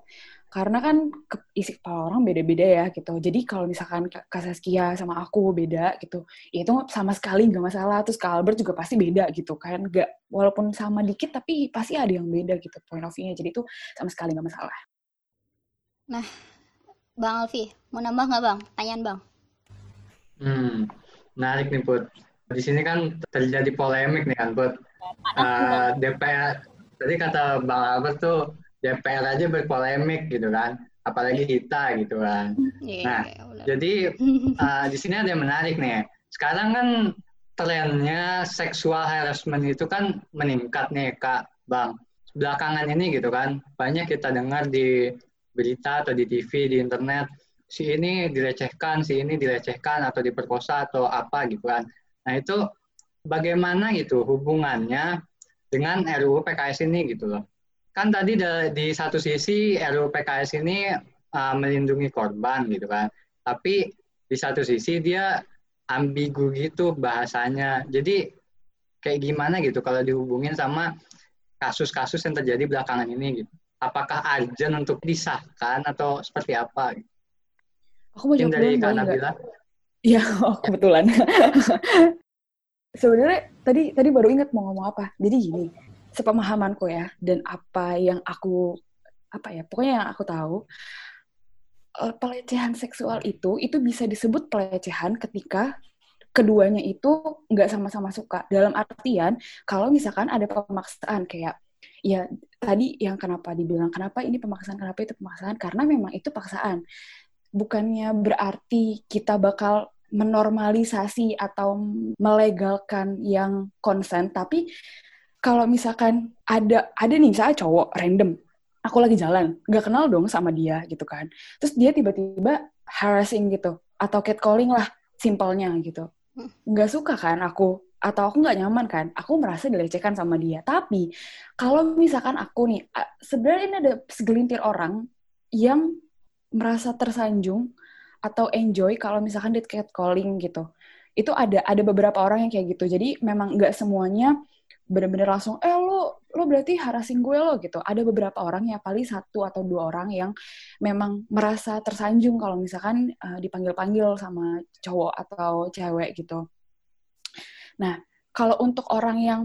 karena kan isi kepala orang beda-beda ya gitu. Jadi kalau misalkan Kak Saskia sama aku beda gitu, ya itu sama sekali nggak masalah. Terus Kak Albert juga pasti beda gitu kan. Nggak, walaupun sama dikit tapi pasti ada yang beda gitu point of view-nya. Jadi itu sama sekali nggak masalah. Nah, Bang Alfi, mau nambah nggak Bang? Tanyaan Bang. Hmm, menarik nih Put. Di sini kan terjadi polemik nih kan Put. Uh, eh, DPR, tadi kata Bang Albert tuh DPR aja berpolemik gitu kan apalagi kita gitu kan yeah, nah yeah, jadi uh, di sini ada yang menarik nih sekarang kan trennya seksual harassment itu kan meningkat nih kak bang belakangan ini gitu kan banyak kita dengar di berita atau di TV di internet si ini dilecehkan si ini dilecehkan atau diperkosa atau apa gitu kan nah itu bagaimana gitu hubungannya dengan RUU PKS ini gitu loh kan tadi di satu sisi RUU PKS ini uh, melindungi korban gitu kan, tapi di satu sisi dia ambigu gitu bahasanya. Jadi kayak gimana gitu kalau dihubungin sama kasus-kasus yang terjadi belakangan ini gitu. Apakah urgent untuk disahkan atau seperti apa? Aku mau jawab dari Kak Nabila. Iya, oh, kebetulan. Sebenarnya tadi tadi baru ingat mau ngomong apa. Jadi gini, sepemahamanku ya dan apa yang aku apa ya pokoknya yang aku tahu uh, pelecehan seksual itu itu bisa disebut pelecehan ketika keduanya itu nggak sama-sama suka dalam artian kalau misalkan ada pemaksaan kayak ya tadi yang kenapa dibilang kenapa ini pemaksaan kenapa itu pemaksaan? Karena memang itu paksaan. Bukannya berarti kita bakal menormalisasi atau melegalkan yang konsen tapi kalau misalkan ada ada nih misalnya cowok random. Aku lagi jalan nggak kenal dong sama dia gitu kan. Terus dia tiba-tiba harassing gitu atau catcalling lah simpelnya gitu. Hmm. nggak suka kan aku atau aku nggak nyaman kan aku merasa dilecehkan sama dia. Tapi kalau misalkan aku nih sebenarnya ini ada segelintir orang yang merasa tersanjung atau enjoy kalau misalkan dia catcalling gitu. Itu ada ada beberapa orang yang kayak gitu. Jadi memang nggak semuanya bener-bener langsung eh lo lo berarti harassing gue lo gitu. Ada beberapa orang ya paling satu atau dua orang yang memang merasa tersanjung kalau misalkan uh, dipanggil-panggil sama cowok atau cewek gitu nah kalau untuk orang yang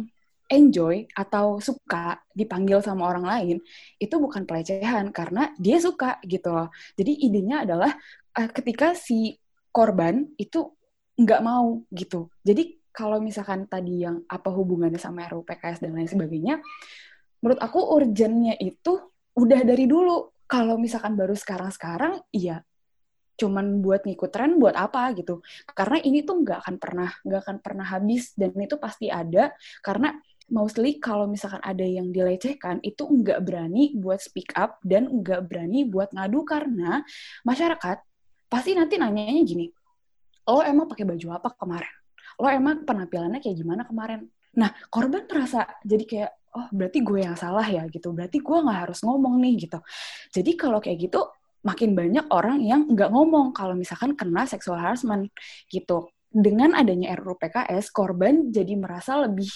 enjoy atau suka dipanggil sama orang lain itu bukan pelecehan karena dia suka gitu loh jadi idenya adalah uh, ketika si korban itu nggak mau gitu jadi kalau misalkan tadi yang apa hubungannya sama RUU PKS dan lain sebagainya, menurut aku urgentnya itu udah dari dulu. Kalau misalkan baru sekarang-sekarang, iya cuman buat ngikut tren buat apa gitu. Karena ini tuh nggak akan pernah nggak akan pernah habis dan itu pasti ada. Karena mostly kalau misalkan ada yang dilecehkan itu nggak berani buat speak up dan nggak berani buat ngadu karena masyarakat pasti nanti nanyanya gini lo emang pakai baju apa kemarin? Lo emang penampilannya kayak gimana kemarin? Nah korban merasa jadi kayak oh berarti gue yang salah ya gitu. Berarti gue nggak harus ngomong nih gitu. Jadi kalau kayak gitu makin banyak orang yang nggak ngomong kalau misalkan kena sexual harassment gitu. Dengan adanya RUU PKS korban jadi merasa lebih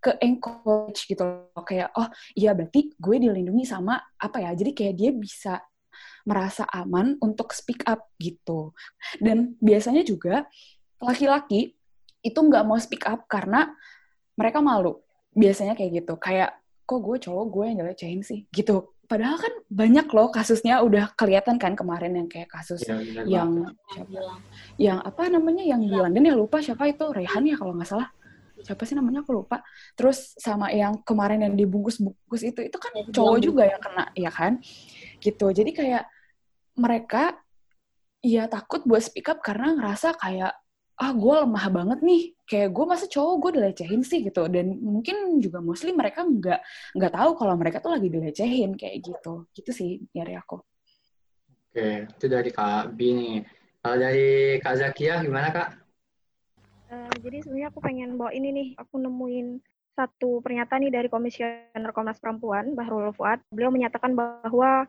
ke encourage gitu loh. Kayak oh iya berarti gue dilindungi sama apa ya? Jadi kayak dia bisa merasa aman untuk speak up gitu. Dan biasanya juga laki-laki itu nggak mau speak up karena mereka malu. Biasanya kayak gitu. Kayak kok gue cowok gue yang jelecehin sih? Gitu padahal kan banyak loh kasusnya udah kelihatan kan kemarin yang kayak kasus ya, yang siapa, yang apa namanya yang di London ya lupa siapa itu Rehan ya kalau nggak salah. Siapa sih namanya aku lupa. Terus sama yang kemarin yang dibungkus-bungkus itu itu kan cowok juga yang kena ya kan? Gitu. Jadi kayak mereka ya takut buat speak up karena ngerasa kayak ah gue lemah banget nih kayak gue masa cowok gue dilecehin sih gitu. Dan mungkin juga mostly mereka nggak nggak tahu kalau mereka tuh lagi dilecehin kayak gitu. Gitu sih dari aku. Oke itu dari kak B nih. Kalau dari kak Zakia gimana kak? Uh, jadi sebenarnya aku pengen bawa ini nih aku nemuin satu pernyataan nih dari Komisioner Komnas Perempuan Bahrul Fuad. Beliau menyatakan bahwa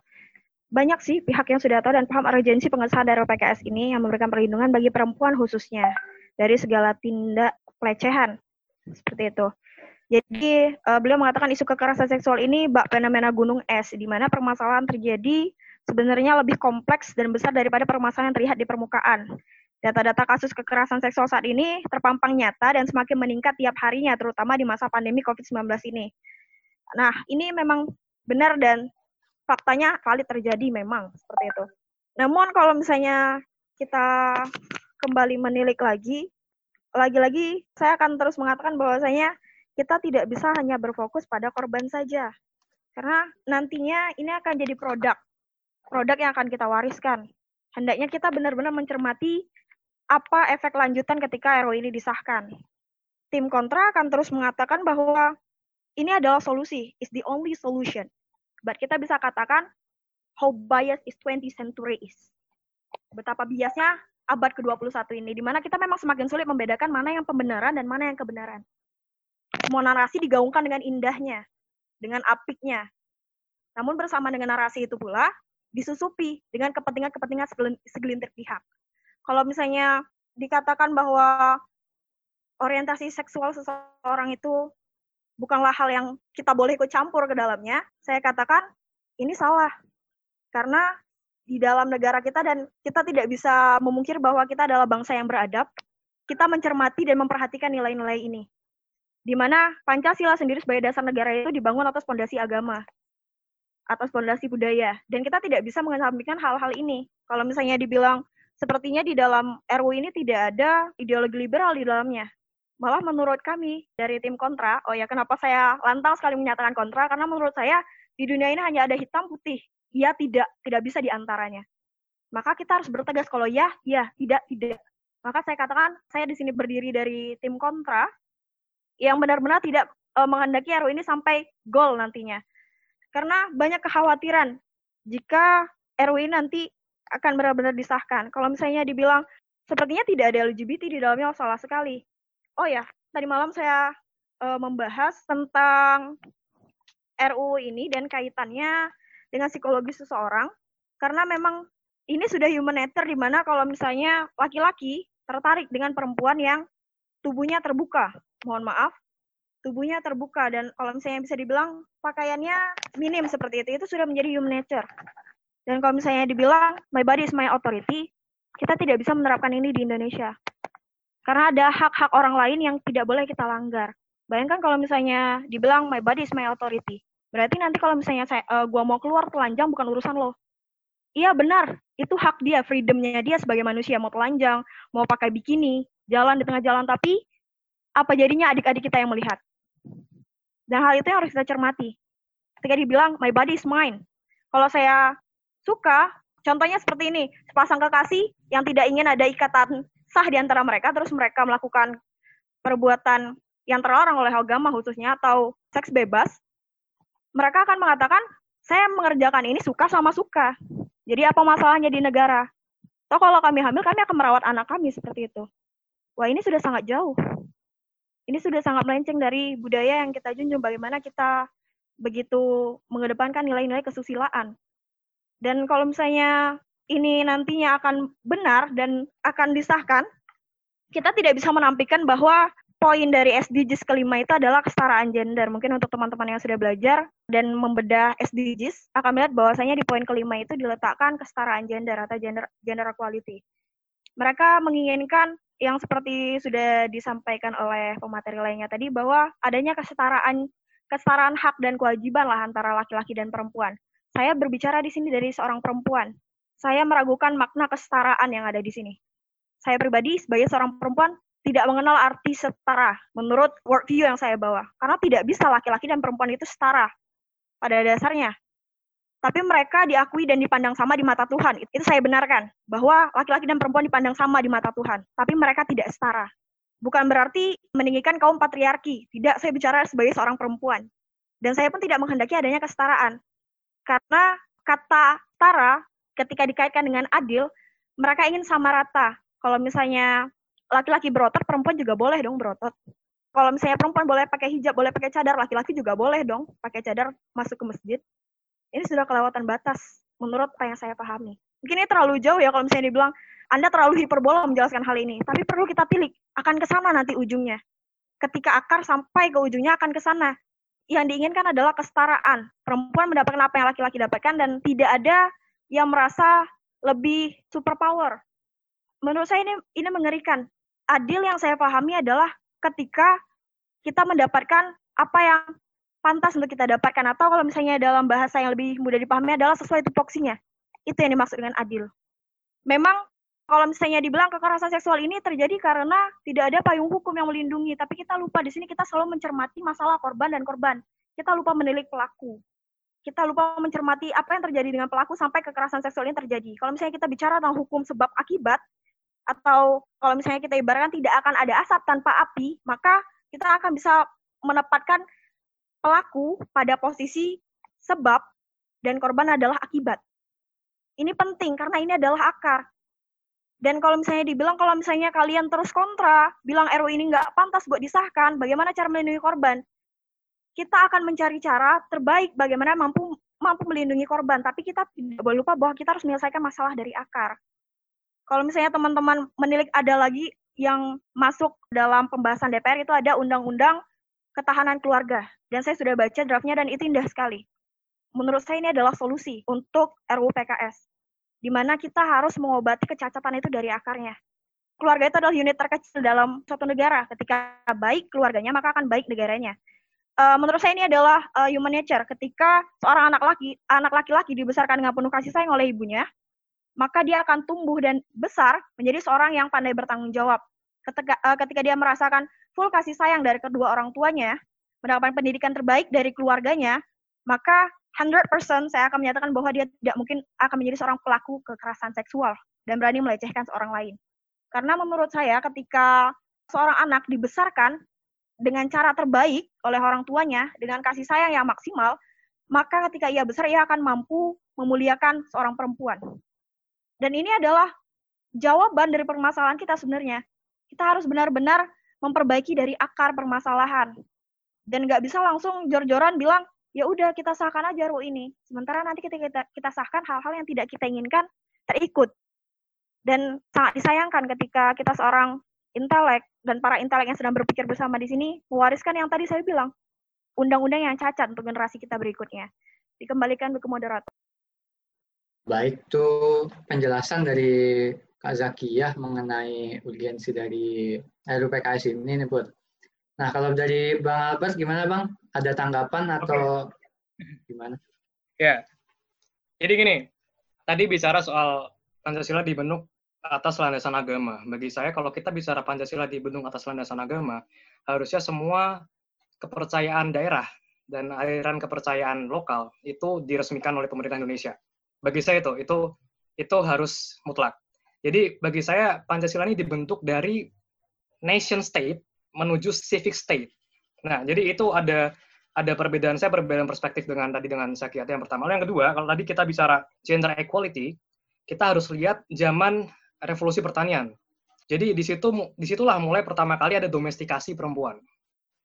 banyak sih pihak yang sudah tahu dan paham urgensi pengesahan dari PKS ini yang memberikan perlindungan bagi perempuan khususnya dari segala tindak pelecehan seperti itu. Jadi uh, beliau mengatakan isu kekerasan seksual ini bak fenomena gunung es di mana permasalahan terjadi sebenarnya lebih kompleks dan besar daripada permasalahan yang terlihat di permukaan. Data-data kasus kekerasan seksual saat ini terpampang nyata dan semakin meningkat tiap harinya terutama di masa pandemi COVID-19 ini. Nah, ini memang benar dan faktanya kali terjadi memang seperti itu. Namun kalau misalnya kita kembali menilik lagi, lagi-lagi saya akan terus mengatakan bahwasanya kita tidak bisa hanya berfokus pada korban saja. Karena nantinya ini akan jadi produk. Produk yang akan kita wariskan. Hendaknya kita benar-benar mencermati apa efek lanjutan ketika RU ini disahkan. Tim kontra akan terus mengatakan bahwa ini adalah solusi, is the only solution. But kita bisa katakan how biased is 20th century is. Betapa biasnya abad ke-21 ini, di mana kita memang semakin sulit membedakan mana yang pembenaran dan mana yang kebenaran. Semua narasi digaungkan dengan indahnya, dengan apiknya. Namun bersama dengan narasi itu pula, disusupi dengan kepentingan-kepentingan segelintir pihak. Kalau misalnya dikatakan bahwa orientasi seksual seseorang itu bukanlah hal yang kita boleh ikut campur ke dalamnya, saya katakan ini salah. Karena di dalam negara kita dan kita tidak bisa memungkir bahwa kita adalah bangsa yang beradab, kita mencermati dan memperhatikan nilai-nilai ini. Di mana Pancasila sendiri sebagai dasar negara itu dibangun atas fondasi agama, atas fondasi budaya. Dan kita tidak bisa mengesampingkan hal-hal ini. Kalau misalnya dibilang, sepertinya di dalam RU ini tidak ada ideologi liberal di dalamnya. Malah menurut kami dari tim kontra, oh ya kenapa saya lantang sekali menyatakan kontra, karena menurut saya di dunia ini hanya ada hitam putih. Ya tidak, tidak bisa di antaranya. Maka kita harus bertegas kalau ya, ya, tidak, tidak. Maka saya katakan, saya di sini berdiri dari tim kontra, yang benar-benar tidak e, menghendaki RU ini sampai gol nantinya. Karena banyak kekhawatiran jika RU ini nanti akan benar-benar disahkan. Kalau misalnya dibilang sepertinya tidak ada LGBT di dalamnya, oh, salah sekali oh ya, tadi malam saya uh, membahas tentang RUU ini dan kaitannya dengan psikologi seseorang karena memang ini sudah human nature di mana kalau misalnya laki-laki tertarik dengan perempuan yang tubuhnya terbuka. Mohon maaf, tubuhnya terbuka dan kalau misalnya bisa dibilang pakaiannya minim seperti itu, itu sudah menjadi human nature. Dan kalau misalnya dibilang my body is my authority, kita tidak bisa menerapkan ini di Indonesia. Karena ada hak-hak orang lain yang tidak boleh kita langgar. Bayangkan kalau misalnya dibilang my body is my authority. Berarti nanti kalau misalnya saya uh, gua mau keluar telanjang bukan urusan lo. Iya benar, itu hak dia, freedomnya dia sebagai manusia mau telanjang, mau pakai bikini, jalan di tengah jalan tapi apa jadinya adik-adik kita yang melihat. Dan hal itu yang harus kita cermati. Ketika dibilang my body is mine. Kalau saya suka, contohnya seperti ini, sepasang kekasih yang tidak ingin ada ikatan sah di antara mereka, terus mereka melakukan perbuatan yang terlarang oleh agama khususnya atau seks bebas, mereka akan mengatakan, saya mengerjakan ini suka sama suka. Jadi apa masalahnya di negara? Atau kalau kami hamil, kami akan merawat anak kami seperti itu. Wah ini sudah sangat jauh. Ini sudah sangat melenceng dari budaya yang kita junjung bagaimana kita begitu mengedepankan nilai-nilai kesusilaan. Dan kalau misalnya ini nantinya akan benar dan akan disahkan, kita tidak bisa menampilkan bahwa poin dari SDGs kelima itu adalah kesetaraan gender. Mungkin untuk teman-teman yang sudah belajar dan membedah SDGs akan melihat bahwasanya di poin kelima itu diletakkan kesetaraan gender atau gender gender equality. Mereka menginginkan yang seperti sudah disampaikan oleh pemateri lainnya tadi bahwa adanya kesetaraan kesetaraan hak dan kewajiban lah antara laki-laki dan perempuan. Saya berbicara di sini dari seorang perempuan. Saya meragukan makna kesetaraan yang ada di sini. Saya pribadi sebagai seorang perempuan tidak mengenal arti setara menurut worldview yang saya bawa. Karena tidak bisa laki-laki dan perempuan itu setara pada dasarnya. Tapi mereka diakui dan dipandang sama di mata Tuhan. Itu saya benarkan. Bahwa laki-laki dan perempuan dipandang sama di mata Tuhan. Tapi mereka tidak setara. Bukan berarti meninggikan kaum patriarki. Tidak, saya bicara sebagai seorang perempuan. Dan saya pun tidak menghendaki adanya kesetaraan. Karena kata setara ketika dikaitkan dengan adil, mereka ingin sama rata. Kalau misalnya laki-laki berotot, perempuan juga boleh dong berotot. Kalau misalnya perempuan boleh pakai hijab, boleh pakai cadar, laki-laki juga boleh dong pakai cadar masuk ke masjid. Ini sudah kelewatan batas menurut apa yang saya pahami. Mungkin ini terlalu jauh ya kalau misalnya dibilang Anda terlalu hiperbola menjelaskan hal ini, tapi perlu kita pilih akan ke sana nanti ujungnya. Ketika akar sampai ke ujungnya akan ke sana. Yang diinginkan adalah kesetaraan. Perempuan mendapatkan apa yang laki-laki dapatkan dan tidak ada yang merasa lebih superpower. Menurut saya ini ini mengerikan adil yang saya pahami adalah ketika kita mendapatkan apa yang pantas untuk kita dapatkan atau kalau misalnya dalam bahasa yang lebih mudah dipahami adalah sesuai tupoksinya. Itu yang dimaksud dengan adil. Memang kalau misalnya dibilang kekerasan seksual ini terjadi karena tidak ada payung hukum yang melindungi, tapi kita lupa di sini kita selalu mencermati masalah korban dan korban. Kita lupa menilik pelaku. Kita lupa mencermati apa yang terjadi dengan pelaku sampai kekerasan seksual ini terjadi. Kalau misalnya kita bicara tentang hukum sebab akibat, atau kalau misalnya kita ibaratkan tidak akan ada asap tanpa api, maka kita akan bisa menempatkan pelaku pada posisi sebab dan korban adalah akibat. Ini penting karena ini adalah akar. Dan kalau misalnya dibilang kalau misalnya kalian terus kontra, bilang RU ini nggak pantas buat disahkan, bagaimana cara melindungi korban? Kita akan mencari cara terbaik bagaimana mampu mampu melindungi korban, tapi kita tidak boleh lupa bahwa kita harus menyelesaikan masalah dari akar kalau misalnya teman-teman menilik ada lagi yang masuk dalam pembahasan DPR itu ada undang-undang ketahanan keluarga. Dan saya sudah baca draftnya dan itu indah sekali. Menurut saya ini adalah solusi untuk RUU PKS. Di mana kita harus mengobati kecacatan itu dari akarnya. Keluarga itu adalah unit terkecil dalam suatu negara. Ketika baik keluarganya, maka akan baik negaranya. Uh, menurut saya ini adalah uh, human nature. Ketika seorang anak laki, anak laki-laki dibesarkan dengan penuh kasih sayang oleh ibunya, maka dia akan tumbuh dan besar menjadi seorang yang pandai bertanggung jawab. Ketika, uh, ketika dia merasakan full kasih sayang dari kedua orang tuanya, mendapatkan pendidikan terbaik dari keluarganya, maka 100% saya akan menyatakan bahwa dia tidak mungkin akan menjadi seorang pelaku kekerasan seksual dan berani melecehkan seorang lain. Karena menurut saya ketika seorang anak dibesarkan dengan cara terbaik oleh orang tuanya, dengan kasih sayang yang maksimal, maka ketika ia besar ia akan mampu memuliakan seorang perempuan. Dan ini adalah jawaban dari permasalahan kita sebenarnya. Kita harus benar-benar memperbaiki dari akar permasalahan. Dan nggak bisa langsung jor-joran bilang, ya udah kita sahkan aja RUU ini. Sementara nanti kita, kita, kita sahkan hal-hal yang tidak kita inginkan terikut. Dan sangat disayangkan ketika kita seorang intelek dan para intelek yang sedang berpikir bersama di sini mewariskan yang tadi saya bilang, undang-undang yang cacat untuk generasi kita berikutnya. Dikembalikan ke moderator. Baik, itu penjelasan dari Kak Zakiyah mengenai urgensi dari RUPKS ini nih, Put. Nah, kalau dari Bang Albert gimana, Bang? Ada tanggapan atau okay. gimana? Ya, jadi gini, tadi bicara soal Pancasila dibentuk atas landasan agama. Bagi saya, kalau kita bicara Pancasila dibentuk atas landasan agama, harusnya semua kepercayaan daerah dan aliran kepercayaan lokal itu diresmikan oleh pemerintah Indonesia bagi saya itu itu itu harus mutlak. Jadi bagi saya Pancasila ini dibentuk dari nation state menuju civic state. Nah, jadi itu ada ada perbedaan saya perbedaan perspektif dengan tadi dengan Sakiati yang pertama. Lalu yang kedua, kalau tadi kita bicara gender equality, kita harus lihat zaman revolusi pertanian. Jadi di situ di situlah mulai pertama kali ada domestikasi perempuan.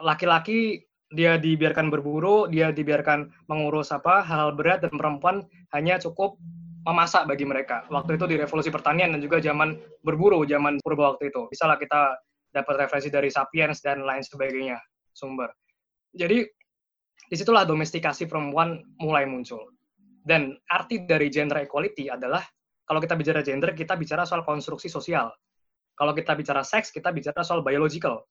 Laki-laki dia dibiarkan berburu, dia dibiarkan mengurus apa hal, berat dan perempuan hanya cukup memasak bagi mereka. Waktu itu di revolusi pertanian dan juga zaman berburu, zaman purba waktu itu. Misalnya kita dapat referensi dari Sapiens dan lain sebagainya sumber. Jadi di situlah domestikasi perempuan mulai muncul. Dan arti dari gender equality adalah kalau kita bicara gender, kita bicara soal konstruksi sosial. Kalau kita bicara seks, kita bicara soal biological.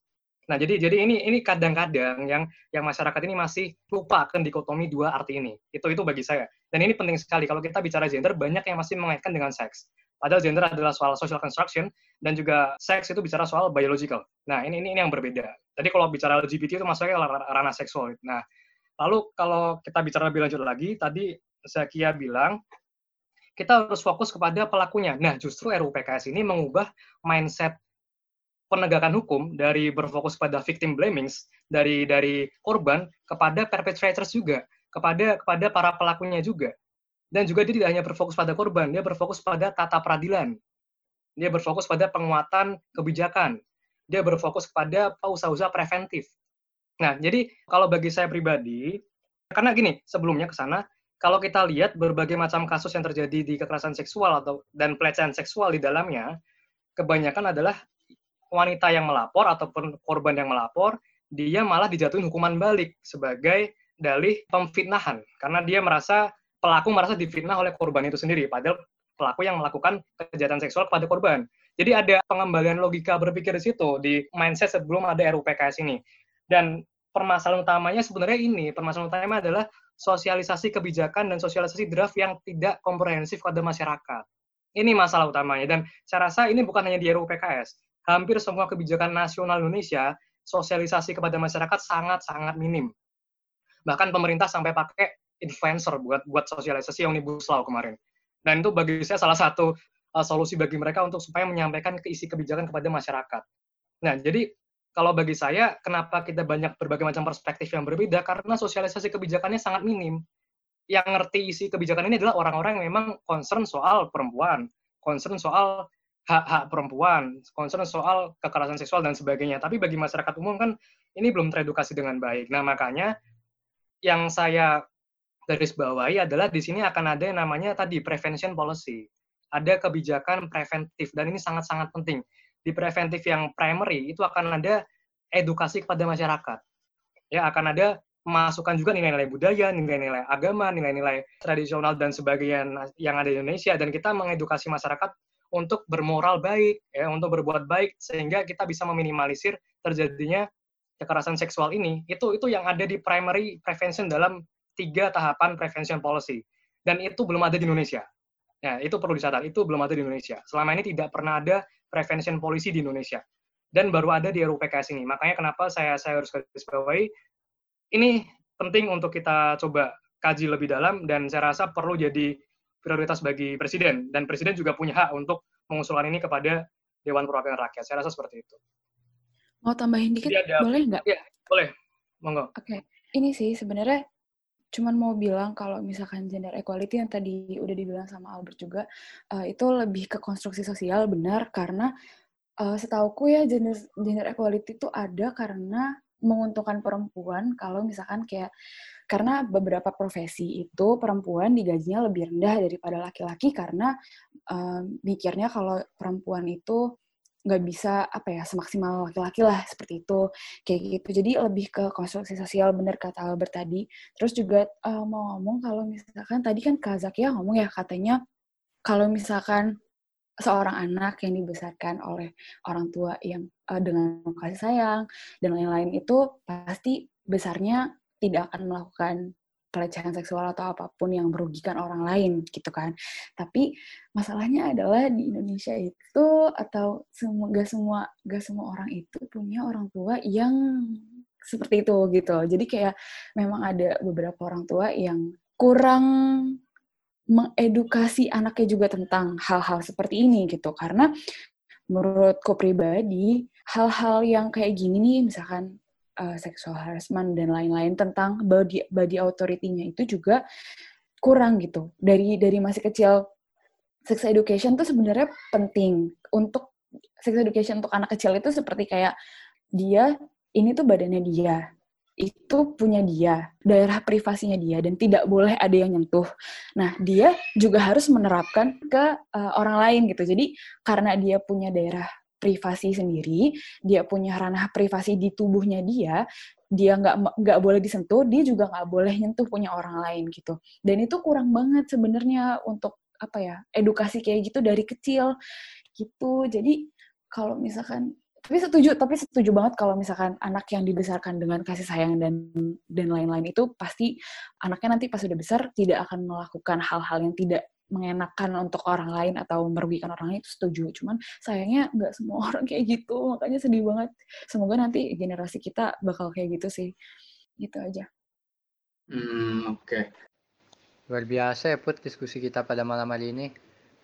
Nah, jadi jadi ini ini kadang-kadang yang yang masyarakat ini masih lupa akan dikotomi dua arti ini. Itu itu bagi saya. Dan ini penting sekali kalau kita bicara gender banyak yang masih mengaitkan dengan seks. Padahal gender adalah soal social construction dan juga seks itu bicara soal biological. Nah, ini ini, ini yang berbeda. Tadi kalau bicara LGBT itu masuknya ranah seksual. Nah, lalu kalau kita bicara lebih lanjut lagi, tadi Zakia bilang kita harus fokus kepada pelakunya. Nah, justru RUU PKS ini mengubah mindset penegakan hukum dari berfokus pada victim blaming dari dari korban kepada perpetrators juga kepada kepada para pelakunya juga. Dan juga dia tidak hanya berfokus pada korban dia berfokus pada tata peradilan. Dia berfokus pada penguatan kebijakan. Dia berfokus pada usaha-usaha preventif. Nah jadi kalau bagi saya pribadi karena gini sebelumnya ke sana kalau kita lihat berbagai macam kasus yang terjadi di kekerasan seksual atau dan pelecehan seksual di dalamnya kebanyakan adalah wanita yang melapor ataupun korban yang melapor, dia malah dijatuhin hukuman balik sebagai dalih pemfitnahan karena dia merasa pelaku merasa difitnah oleh korban itu sendiri padahal pelaku yang melakukan kejahatan seksual kepada korban. Jadi ada pengembalian logika berpikir di situ di mindset sebelum ada RUU PKS ini. Dan permasalahan utamanya sebenarnya ini, permasalahan utamanya adalah sosialisasi kebijakan dan sosialisasi draft yang tidak komprehensif pada masyarakat. Ini masalah utamanya dan saya rasa ini bukan hanya di RUU PKS hampir semua kebijakan nasional Indonesia sosialisasi kepada masyarakat sangat-sangat minim. Bahkan pemerintah sampai pakai influencer buat buat sosialisasi omnibus law kemarin. Dan itu bagi saya salah satu uh, solusi bagi mereka untuk supaya menyampaikan keisi kebijakan kepada masyarakat. Nah, jadi kalau bagi saya, kenapa kita banyak berbagai macam perspektif yang berbeda? Karena sosialisasi kebijakannya sangat minim. Yang ngerti isi kebijakan ini adalah orang-orang yang memang concern soal perempuan, concern soal hak-hak perempuan, concern soal kekerasan seksual dan sebagainya. Tapi bagi masyarakat umum kan ini belum teredukasi dengan baik. Nah, makanya yang saya garis bawahi adalah di sini akan ada yang namanya tadi prevention policy. Ada kebijakan preventif dan ini sangat-sangat penting. Di preventif yang primary itu akan ada edukasi kepada masyarakat. Ya, akan ada masukan juga nilai-nilai budaya, nilai-nilai agama, nilai-nilai tradisional dan sebagainya yang ada di Indonesia dan kita mengedukasi masyarakat untuk bermoral baik, ya, untuk berbuat baik sehingga kita bisa meminimalisir terjadinya kekerasan seksual ini. Itu itu yang ada di primary prevention dalam tiga tahapan prevention policy dan itu belum ada di Indonesia. Ya, itu perlu dicatat, itu belum ada di Indonesia. Selama ini tidak pernah ada prevention policy di Indonesia. Dan baru ada di RUU PKS ini. Makanya kenapa saya saya harus garis bawahi ini penting untuk kita coba kaji lebih dalam dan saya rasa perlu jadi prioritas bagi presiden dan presiden juga punya hak untuk mengusulkan ini kepada Dewan Perwakilan Rakyat. Saya rasa seperti itu. Mau tambahin dikit, ada, boleh nggak? Iya, boleh. Monggo. Oke, okay. ini sih sebenarnya cuman mau bilang kalau misalkan gender equality yang tadi udah dibilang sama Albert juga, uh, itu lebih ke konstruksi sosial benar karena uh, setauku ya gender gender equality itu ada karena menguntungkan perempuan kalau misalkan kayak karena beberapa profesi itu perempuan digajinya lebih rendah daripada laki-laki karena uh, kalau perempuan itu nggak bisa apa ya semaksimal laki-laki lah seperti itu. Kayak gitu. Jadi lebih ke konstruksi sosial bener kata Albert tadi. Terus juga uh, mau ngomong kalau misalkan tadi kan Kak Zakia ngomong ya katanya kalau misalkan seorang anak yang dibesarkan oleh orang tua yang uh, dengan kasih sayang dan lain-lain itu pasti besarnya tidak akan melakukan pelecehan seksual atau apa pun yang merugikan orang lain gitu kan. Tapi masalahnya adalah di Indonesia itu atau semua gak semua gak semua orang itu punya orang tua yang seperti itu gitu. Jadi kayak memang ada beberapa orang tua yang kurang mengedukasi anaknya juga tentang hal-hal seperti ini gitu karena menurutku pribadi hal-hal yang kayak gini nih misalkan uh, sexual harassment dan lain-lain tentang body body authority-nya itu juga kurang gitu dari dari masih kecil sex education tuh sebenarnya penting untuk sex education untuk anak kecil itu seperti kayak dia ini tuh badannya dia itu punya dia, daerah privasinya dia, dan tidak boleh ada yang nyentuh. Nah, dia juga harus menerapkan ke uh, orang lain gitu. Jadi, karena dia punya daerah privasi sendiri, dia punya ranah privasi di tubuhnya dia, dia nggak nggak boleh disentuh, dia juga nggak boleh nyentuh punya orang lain gitu. Dan itu kurang banget sebenarnya untuk apa ya edukasi kayak gitu dari kecil gitu. Jadi kalau misalkan tapi setuju tapi setuju banget kalau misalkan anak yang dibesarkan dengan kasih sayang dan dan lain-lain itu pasti anaknya nanti pas sudah besar tidak akan melakukan hal-hal yang tidak mengenakan untuk orang lain atau merugikan orang lain itu setuju cuman sayangnya nggak semua orang kayak gitu makanya sedih banget semoga nanti generasi kita bakal kayak gitu sih gitu aja hmm oke okay. luar biasa ya put diskusi kita pada malam hari ini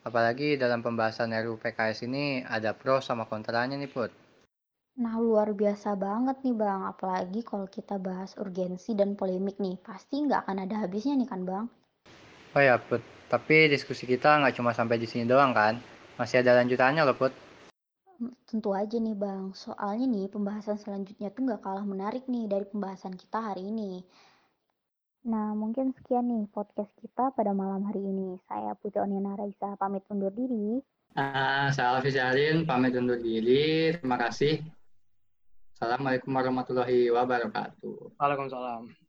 apalagi dalam pembahasan RUU PKS ini ada pro sama kontranya nih put Nah, luar biasa banget nih Bang. Apalagi kalau kita bahas urgensi dan polemik nih. Pasti nggak akan ada habisnya nih kan Bang? Oh ya, Put. Tapi diskusi kita nggak cuma sampai di sini doang kan? Masih ada lanjutannya loh, Put. Hmm, tentu aja nih Bang, soalnya nih pembahasan selanjutnya tuh nggak kalah menarik nih dari pembahasan kita hari ini. Nah, mungkin sekian nih podcast kita pada malam hari ini. Saya Putri Oniana Raisa pamit undur diri. Uh, saya Alfi Syarin, pamit undur diri. Terima kasih. Assalamualaikum warahmatullahi wabarakatuh. Waalaikumsalam.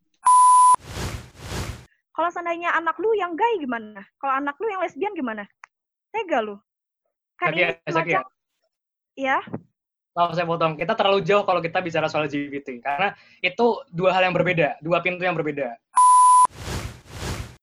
Kalau seandainya anak lu yang gay gimana? Kalau anak lu yang lesbian gimana? Tega lu. Kan Sakia, ini semacam... Ya. Kalau saya potong, kita terlalu jauh kalau kita bicara soal LGBT. Karena itu dua hal yang berbeda, dua pintu yang berbeda.